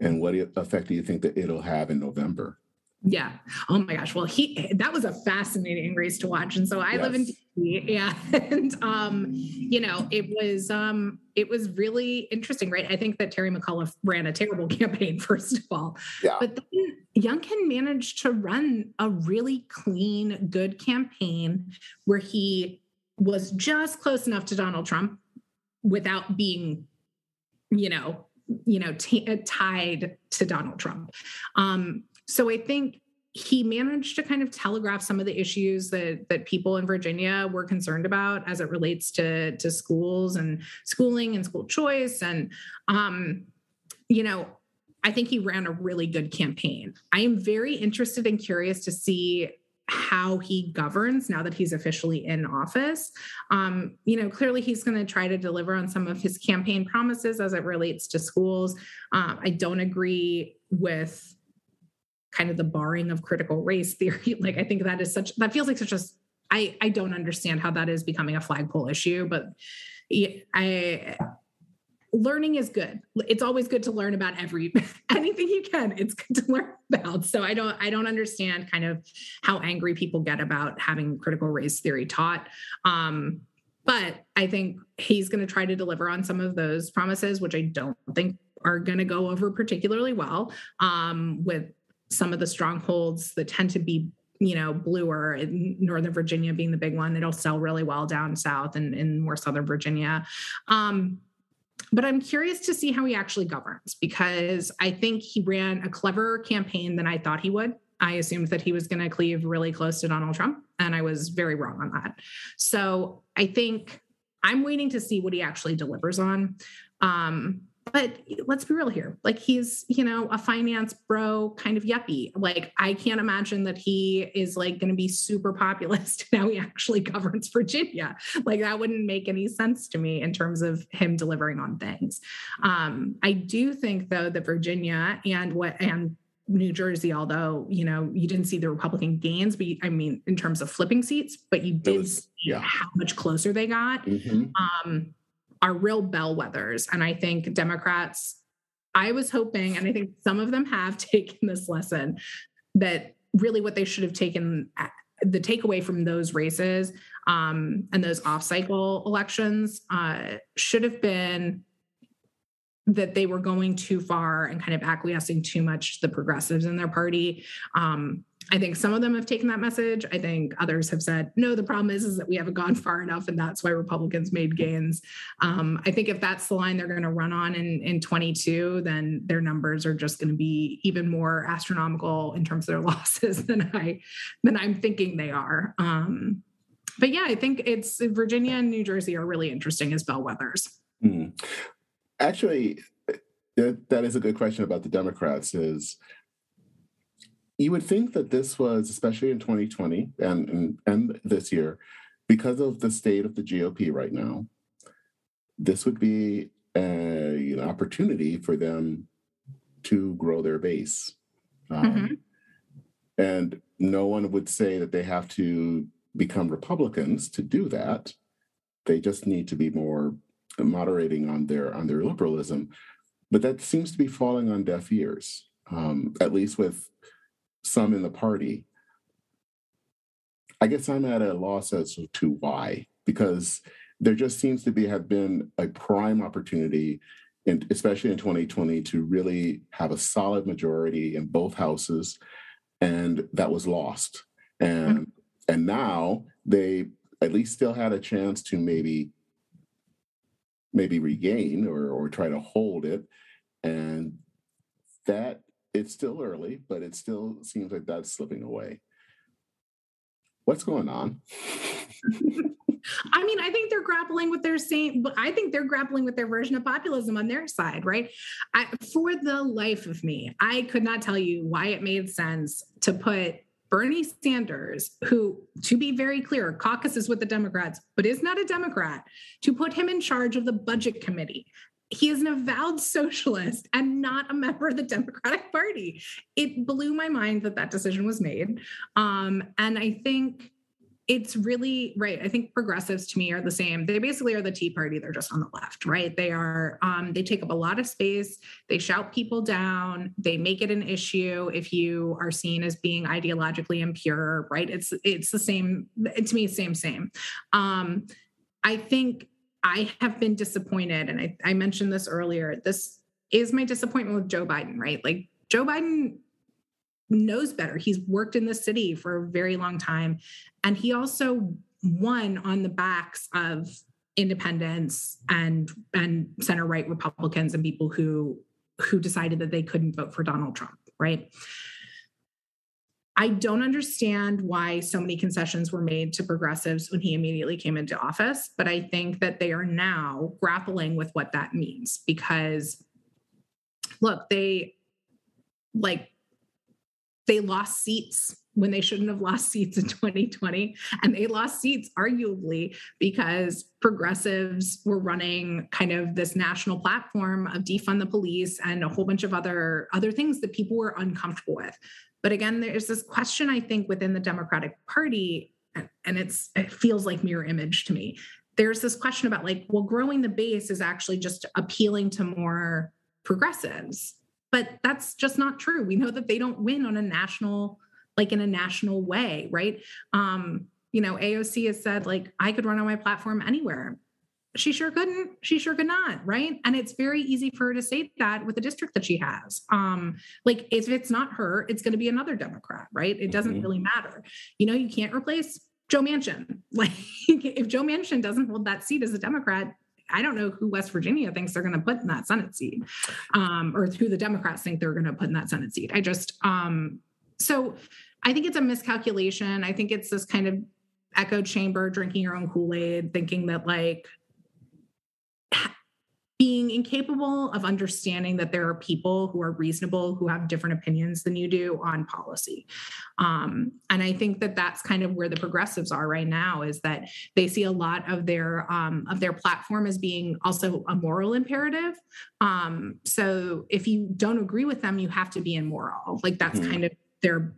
and what effect do you think that it'll have in november yeah. Oh my gosh. Well, he that was a fascinating race to watch. And so I yes. live in DC. Yeah. And um, you know, it was um it was really interesting, right? I think that Terry McAuliffe ran a terrible campaign, first of all. Yeah. But then Youngkin managed to run a really clean, good campaign where he was just close enough to Donald Trump without being, you know, you know, t- tied to Donald Trump. Um, so I think he managed to kind of telegraph some of the issues that that people in Virginia were concerned about as it relates to to schools and schooling and school choice and um, you know I think he ran a really good campaign. I am very interested and curious to see how he governs now that he's officially in office. Um, you know, clearly he's going to try to deliver on some of his campaign promises as it relates to schools. Um, I don't agree with kind of the barring of critical race theory. Like I think that is such that feels like such a I I don't understand how that is becoming a flagpole issue, but I learning is good. It's always good to learn about every anything you can. It's good to learn about. So I don't I don't understand kind of how angry people get about having critical race theory taught. Um, but I think he's going to try to deliver on some of those promises, which I don't think are going to go over particularly well um, with some of the strongholds that tend to be you know bluer in northern virginia being the big one. It'll sell really well down south and in more southern virginia. Um, but i'm curious to see how he actually governs because i think he ran a cleverer campaign than i thought he would. I assumed that he was going to cleave really close to donald trump and i was very wrong on that. So i think i'm waiting to see what he actually delivers on. Um, but let's be real here like he's you know a finance bro kind of yuppie like i can't imagine that he is like going to be super populist now he actually governs virginia like that wouldn't make any sense to me in terms of him delivering on things um, i do think though that virginia and what and New Jersey, although you know you didn't see the Republican gains, but I mean in terms of flipping seats, but you did was, see yeah. how much closer they got. Mm-hmm. Um, are real bellwethers. And I think Democrats, I was hoping, and I think some of them have taken this lesson that really what they should have taken the takeaway from those races um, and those off cycle elections uh, should have been that they were going too far and kind of acquiescing too much to the progressives in their party. Um, I think some of them have taken that message. I think others have said, no, the problem is, is that we haven't gone far enough, and that's why Republicans made gains. Um, I think if that's the line they're going to run on in, in 22, then their numbers are just going to be even more astronomical in terms of their losses than I than I'm thinking they are. Um, but yeah, I think it's Virginia and New Jersey are really interesting as bellwethers. Mm. Actually, that is a good question about the Democrats. Is you would think that this was, especially in 2020 and, and, and this year, because of the state of the GOP right now, this would be a, an opportunity for them to grow their base. Um, Mhm. And no one would say that they have to become Republicans to do that. They just need to be more moderating on their on their liberalism. But that seems to be falling on deaf ears, um, at least with some in the party. I guess I'm at a loss as to why, because there just seems to be have been a prime opportunity, in, especially in 2020, to really have a solid majority in both houses, and that was lost. And mm-hmm. and now they at least still had a chance to maybe maybe regain or or try to hold it, and that it's still early, but it still seems like that's slipping away. What's going on? I mean, I think they're grappling with their same, I think they're grappling with their version of populism on their side, right? I, for the life of me, I could not tell you why it made sense to put Bernie Sanders, who, to be very clear, caucuses with the Democrats, but is not a Democrat, to put him in charge of the budget committee. He is an avowed socialist and not a member of the Democratic Party. It blew my mind that that decision was made. Um, and I think it's really right. I think progressives to me are the same. They basically are the Tea Party. They're just on the left, right? They are. Um, they take up a lot of space. They shout people down. They make it an issue if you are seen as being ideologically impure, right? It's it's the same. To me, same same. Um, I think I have been disappointed, and I, I mentioned this earlier. This is my disappointment with Joe Biden, right? Like Joe Biden knows better. He's worked in the city for a very long time. And he also won on the backs of independents and and center right Republicans and people who who decided that they couldn't vote for Donald Trump, right? I don't understand why so many concessions were made to progressives when he immediately came into office, but I think that they are now grappling with what that means because look, they like they lost seats when they shouldn't have lost seats in 2020. And they lost seats arguably because progressives were running kind of this national platform of defund the police and a whole bunch of other, other things that people were uncomfortable with. But again, there's this question, I think, within the Democratic Party, and it's it feels like mirror image to me. There's this question about like, well, growing the base is actually just appealing to more progressives. But that's just not true. We know that they don't win on a national like in a national way right? Um you know aoc has said like i could run on my platform anywhere she sure couldn't she sure could not right and it's very easy for her to say that with the district that she has um like if it's not her it's going to be another democrat right it doesn't Mhm. really matter you know you can't replace joe manchin like if joe manchin doesn't hold that seat as a democrat I don't know who West Virginia thinks they're going to put in that Senate seat, um, or who the Democrats think they're going to put in that Senate seat. I just, um, so I think it's a miscalculation. I think it's this kind of echo chamber, drinking your own Kool Aid, thinking that like being incapable of understanding that there are people who are reasonable who have different opinions than you do on policy. Um, and i think that that's kind of where the progressives are right now is that they see a lot of their um, of their platform as being also a moral imperative. Um, so if you don't agree with them you have to be immoral. Like that's Mhm. kind of their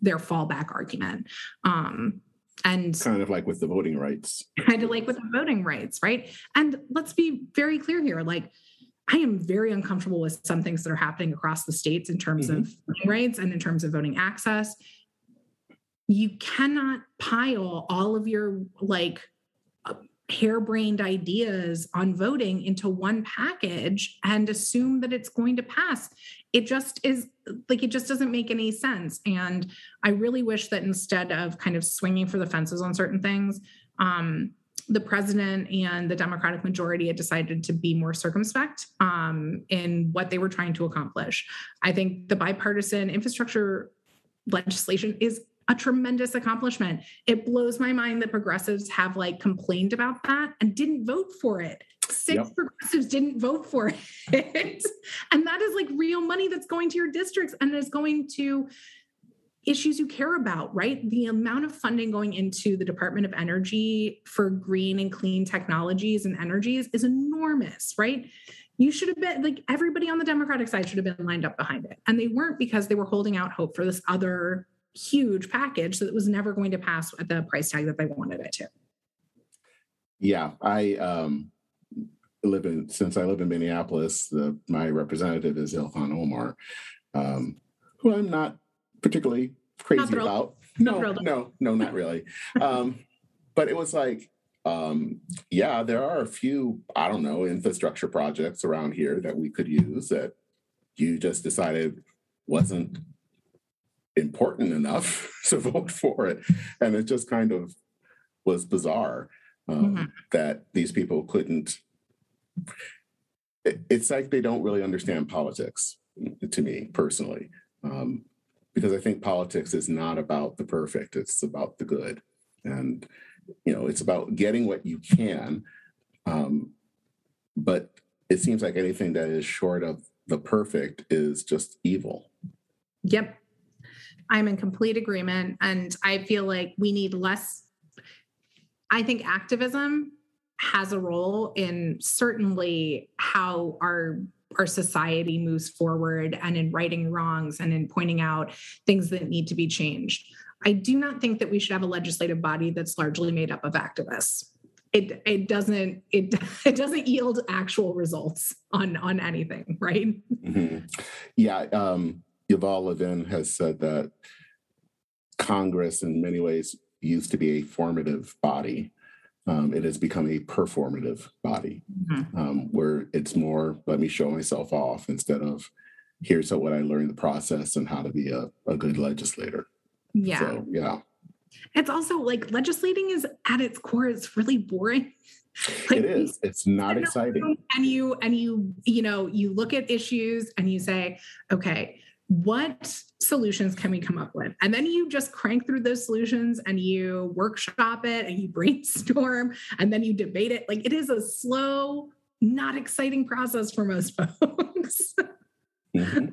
their fallback argument. Um, and Kind of like with the voting rights. kind of like with the voting rights, right? And let's be very clear here. Like, I am very uncomfortable with some things that are happening across the states in terms of voting rights and in terms of voting access. You cannot pile all of your like uh, harebrained ideas on voting into one package and assume that it's going to pass. It just is like it just doesn't make any sense. And I really wish that instead of kind of swinging for the fences on certain things, um, the president and the Democratic majority had decided to be more circumspect um, in what they were trying to accomplish. I think the bipartisan infrastructure legislation is a tremendous accomplishment. It blows my mind that progressives have like complained about that and didn't vote for it. Six Yep. progressives didn't vote for it. and that is like real money that's going to your districts and is going to issues you care about, right? The amount of funding going into the Department of Energy for green and clean technologies and energies is enormous, right? You should have been like everybody on the Democratic side should have been lined up behind it. And they weren't because they were holding out hope for this other huge package that was never going to pass at the price tag that they wanted it to. Yeah, I um, live in since I live in Minneapolis. The, my representative is Ilhan Omar, um, who I'm not particularly crazy about. No, no, no, not really. um, but it was like, um, yeah, there are a few, I don't know, infrastructure projects around here that we could use that you just decided wasn't important enough to vote for it. And it just kind of was bizarre um, mm-hmm. that these people couldn't. It, it's like they don't really understand politics to me personally. Um, because I think politics is not about the perfect, it's about the good. And, you know, it's about getting what you can. Um, but it seems like anything that is short of the perfect is just evil. Yep. I'm in complete agreement. And I feel like we need less. I think activism has a role in certainly how our our society moves forward and in righting wrongs and in pointing out things that need to be changed. I do not think that we should have a legislative body that's largely made up of activists. It it doesn't it it doesn't yield actual results on on anything, right? Mm-hmm. Yeah, um, Yuval Levin has said that Congress, in many ways, used to be a formative body, um, it has become a performative body mm-hmm. um, where it's more let me show myself off instead of here's what I learned the process and how to be a, a good legislator. Yeah. So, yeah. It's also like legislating is at its core, it's really boring. Like, it is. It's not exciting. And you and you, you know, you look at issues and you say, okay, what solutions can we come up with? And then you just crank through those solutions and you workshop it and you brainstorm and then you debate it. Like it is a slow, not exciting process for most folks. Mm-hmm.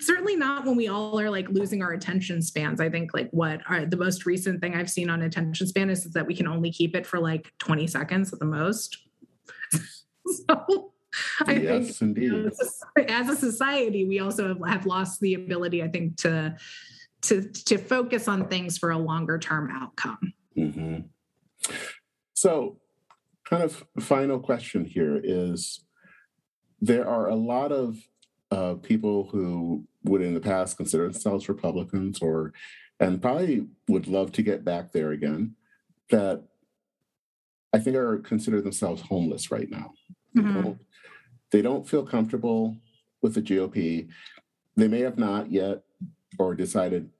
Certainly not when we all are like losing our attention spans. I think like what are the most recent thing I've seen on attention span is, is that we can only keep it for like 20 seconds at the most. so I yes, think indeed. You know, as a society, we also have, have lost the ability, I think, to to to focus on things for a longer term outcome. Mm-hmm. So, kind of final question here is: there are a lot of uh, people who would in the past consider themselves Republicans, or and probably would love to get back there again. That I think are consider themselves homeless right now. Mm-hmm. They don't feel comfortable with the GOP. They may have not yet or decided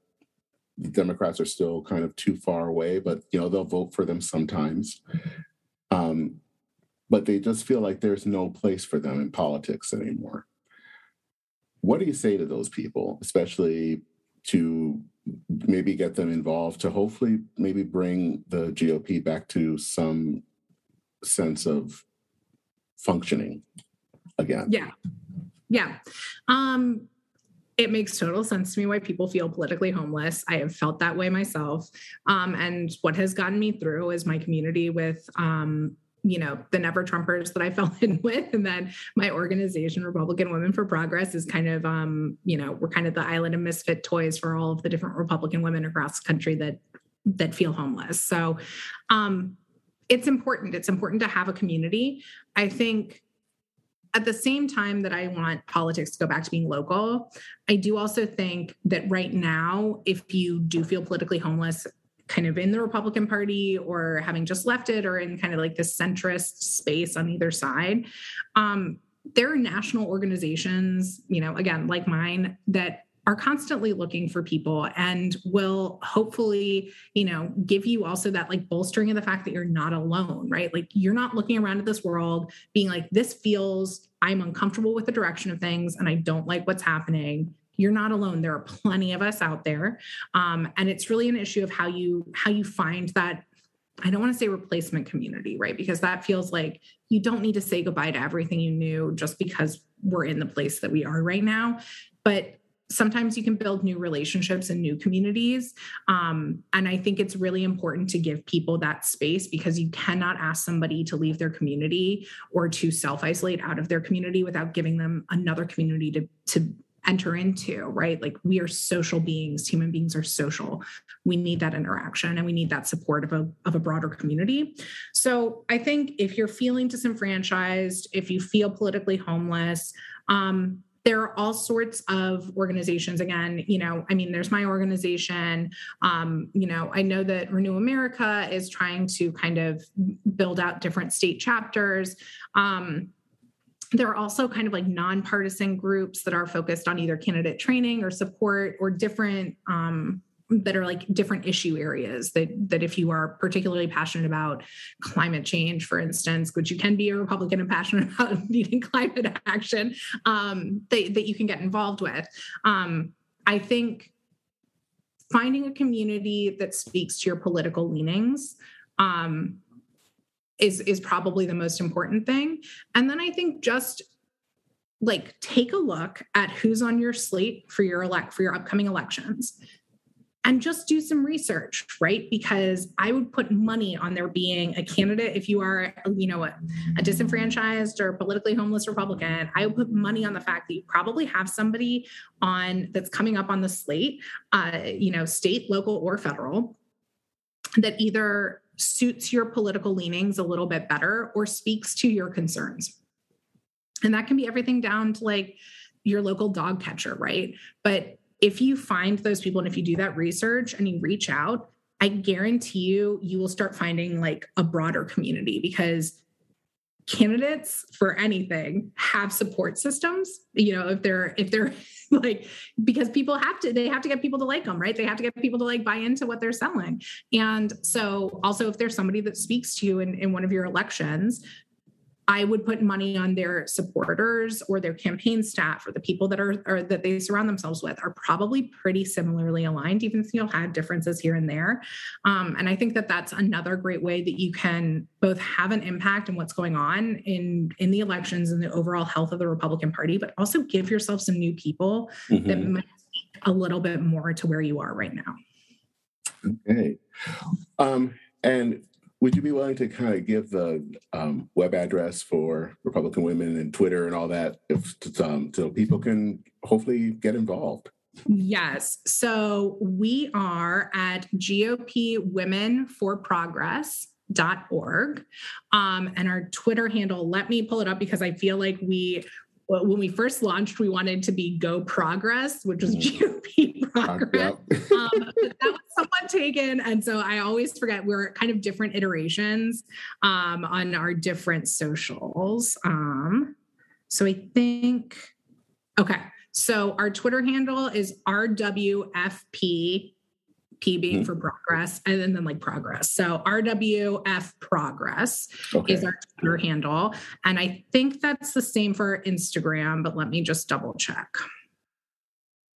the Democrats are still kind of too far away, but you know, they'll vote for them sometimes. Um, but they just feel like there's no place for them in politics anymore. What do you say to those people, especially to maybe get them involved to hopefully maybe bring the GOP back to some sense of functioning again. Yeah. Yeah. Um, it makes total sense to me why people feel politically homeless. I have felt that way myself. Um, and what has gotten me through is my community with, um, you know, the never Trumpers that I fell in with. And then my organization, Republican Women for Progress, is kind of, um, you know, we're kind of the island of misfit toys for all of the different Republican women across the country that that feel homeless. So um, it's important. It's important to have a community. I think at the same time that I want politics to go back to being local, I do also think that right now, if you do feel politically homeless, kind of in the Republican Party or having just left it or in kind of like this centrist space on either side, um, there are national organizations, you know, again, like mine, that are constantly looking for people and will hopefully you know give you also that like bolstering of the fact that you're not alone right like you're not looking around at this world being like this feels i'm uncomfortable with the direction of things and i don't like what's happening you're not alone there are plenty of us out there um, and it's really an issue of how you how you find that I don't want to say replacement community, right? Because that feels like you don't need to say goodbye to everything you knew just because we're in the place that we are right now. But sometimes you can build new relationships and new communities. Um, and I think it's really important to give people that space because you cannot ask somebody to leave their community or to self isolate out of their community without giving them another community to, to enter into, right? Like we are social beings, human beings are social. We need that interaction and we need that support of a, of a broader community. So I think if you're feeling disenfranchised, if you feel politically homeless, um, there are all sorts of organizations. Again you know i mean there's my organization. Um, you know i know that renew america is trying to kind of build out different state chapters. Um, there are also kind of like nonpartisan groups that are focused on either candidate training or support or different um, that are like different issue areas that that if you are particularly passionate about climate change for instance which you can be a republican and passionate about needing climate action um, that, that you can get involved with. Um, i think finding a community that speaks to your political leanings um, is is probably the most important thing. And then i think just like take a look at who's on your slate for your elect for your upcoming elections and just do some research right because i would put money on there being a candidate if you are you know a, a disenfranchised or politically homeless republican i would put money on the fact that you probably have somebody on that's coming up on the slate uh, you know state local or federal that either suits your political leanings a little bit better or speaks to your concerns. And that can be everything down to like your local dog catcher, right? But if you find those people and if you do that research and you reach out, I guarantee you, you will start finding like a broader community because candidates for anything have support systems you know if they're if they're like because people have to they have to get people to like them right? They have to get people to like buy into what they're selling. And so also if there's somebody that speaks to you in, in one of your elections I would put money on their supporters or their campaign staff or the people that are or that they surround themselves with are probably pretty similarly aligned, even if you'll have differences here and there. Um, and I think that that's another great way that you can both have an impact in what's going on in in the elections and the overall health of the Republican Party, but also give yourself some new people mm-hmm. that might speak a little bit more to where you are right now. Okay. Um, and would you be willing to kind of give the um, web address for Republican Women and Twitter and all that, if um, so people can hopefully get involved? Yes. So we are at GOP Women for Progress dot org um, and our twitter handle let me pull it up because i feel like we when we first launched, we wanted to be Go Progress, which was GOP mm. Progress. um, that was somewhat taken. And so I always forget we're kind of different iterations um, on our different socials. Um, so I think, okay. So our Twitter handle is RWFP P being mm-hmm. for progress, and then, then like progress. So RWF progress okay. is our Twitter handle. And I think that's the same for Instagram, but let me just double check.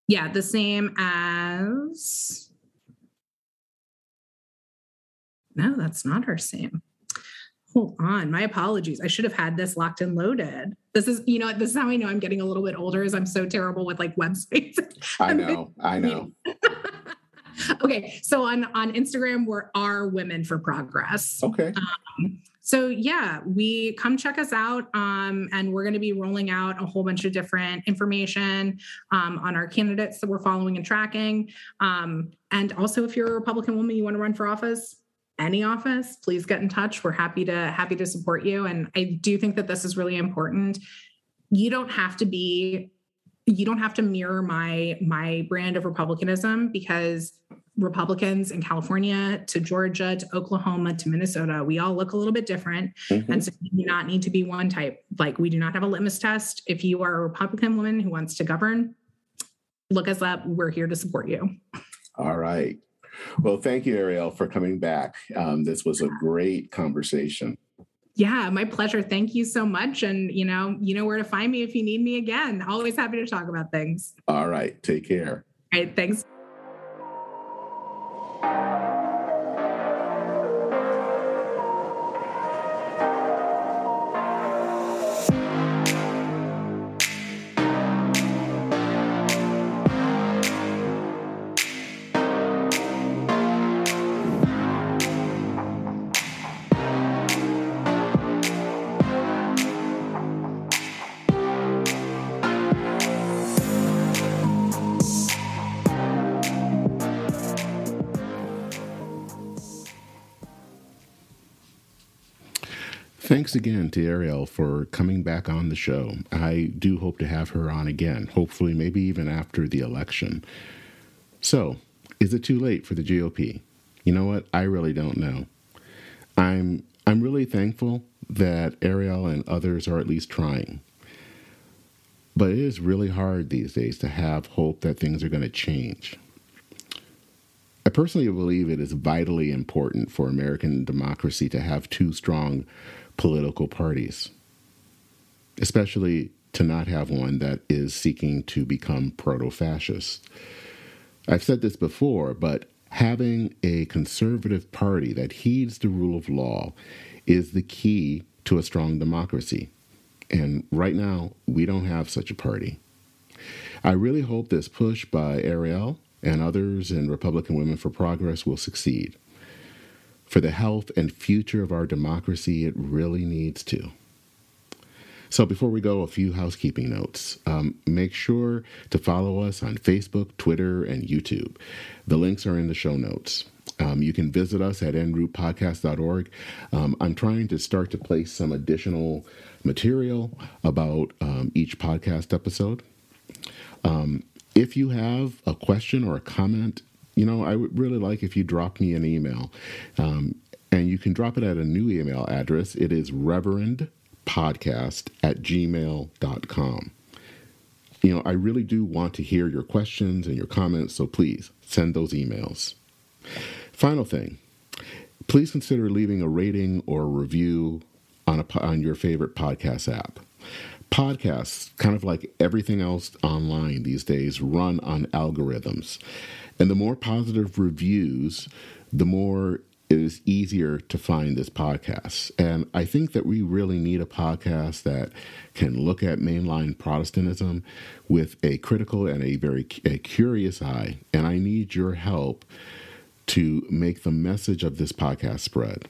Yeah, the same as. No, that's not our same. Hold on. My apologies. I should have had this locked and loaded. This is, you know, this is how I know I'm getting a little bit older, is I'm so terrible with like websites. I know. I know. okay, so on on Instagram we're our Women for Progress. Okay. Um, so yeah, we come check us out, um, and we're going to be rolling out a whole bunch of different information um, on our candidates that we're following and tracking. Um, and also, if you're a Republican woman, you want to run for office, any office, please get in touch. We're happy to happy to support you. And I do think that this is really important. You don't have to be you don't have to mirror my my brand of republicanism because republicans in california to georgia to oklahoma to minnesota we all look a little bit different. Mm-hmm. and so you do not need to be one type. Like we do not have a litmus test. If you are a republican woman who wants to govern look us up. We're here to support you. All right. Well thank you ariel for coming back. Um, this was a great conversation yeah, my pleasure. Thank you so much. And you know, you know where to find me if you need me again. Always happy to talk about things. All right. Take care. All right. Thanks. Thanks again to Ariel for coming back on the show. I do hope to have her on again, hopefully, maybe even after the election. So, is it too late for the GOP? You know what? I really don't know. I'm I'm really thankful that Ariel and others are at least trying. But it is really hard these days to have hope that things are going to change. I personally believe it is vitally important for American democracy to have two strong political parties, especially to not have one that is seeking to become proto fascist. I've said this before, but having a conservative party that heeds the rule of law is the key to a strong democracy. And right now, we don't have such a party. I really hope this push by Ariel and others in Republican Women for Progress will succeed. For the health and future of our democracy, it really needs to. So, before we go, a few housekeeping notes. Um, make sure to follow us on Facebook, Twitter, and YouTube. The links are in the show notes. Um, you can visit us at enroutepodcast.org. Um, I'm trying to start to place some additional material about um, each podcast episode. Um, if you have a question or a comment, you know, I would really like if you drop me an email. Um, and you can drop it at a new email address. It is reverendpodcast at gmail.com. You know, I really do want to hear your questions and your comments, so please send those emails. Final thing, please consider leaving a rating or a review on, a, on your favorite podcast app. Podcasts, kind of like everything else online these days, run on algorithms. And the more positive reviews, the more it is easier to find this podcast. And I think that we really need a podcast that can look at mainline Protestantism with a critical and a very a curious eye. And I need your help to make the message of this podcast spread.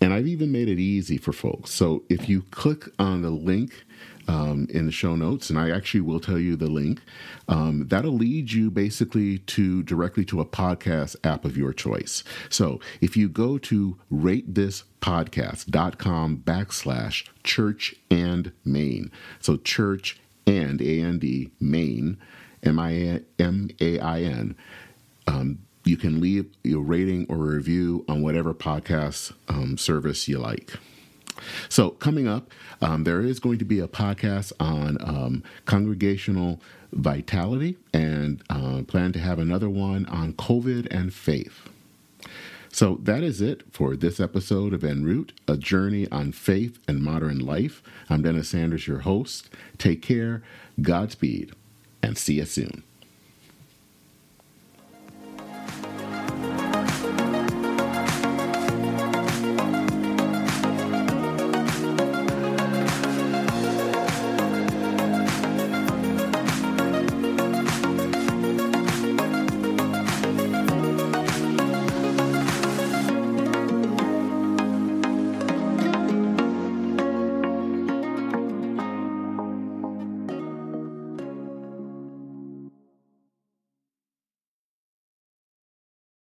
And I've even made it easy for folks. So if you click on the link um, in the show notes, and I actually will tell you the link, um, that'll lead you basically to directly to a podcast app of your choice. So if you go to ratethispodcast.com backslash church and main, so church and A A N D main, M I M A I N, um, you can leave your rating or review on whatever podcast um, service you like. So, coming up, um, there is going to be a podcast on um, congregational vitality and uh, plan to have another one on COVID and faith. So, that is it for this episode of En route, a journey on faith and modern life. I'm Dennis Sanders, your host. Take care, Godspeed, and see you soon.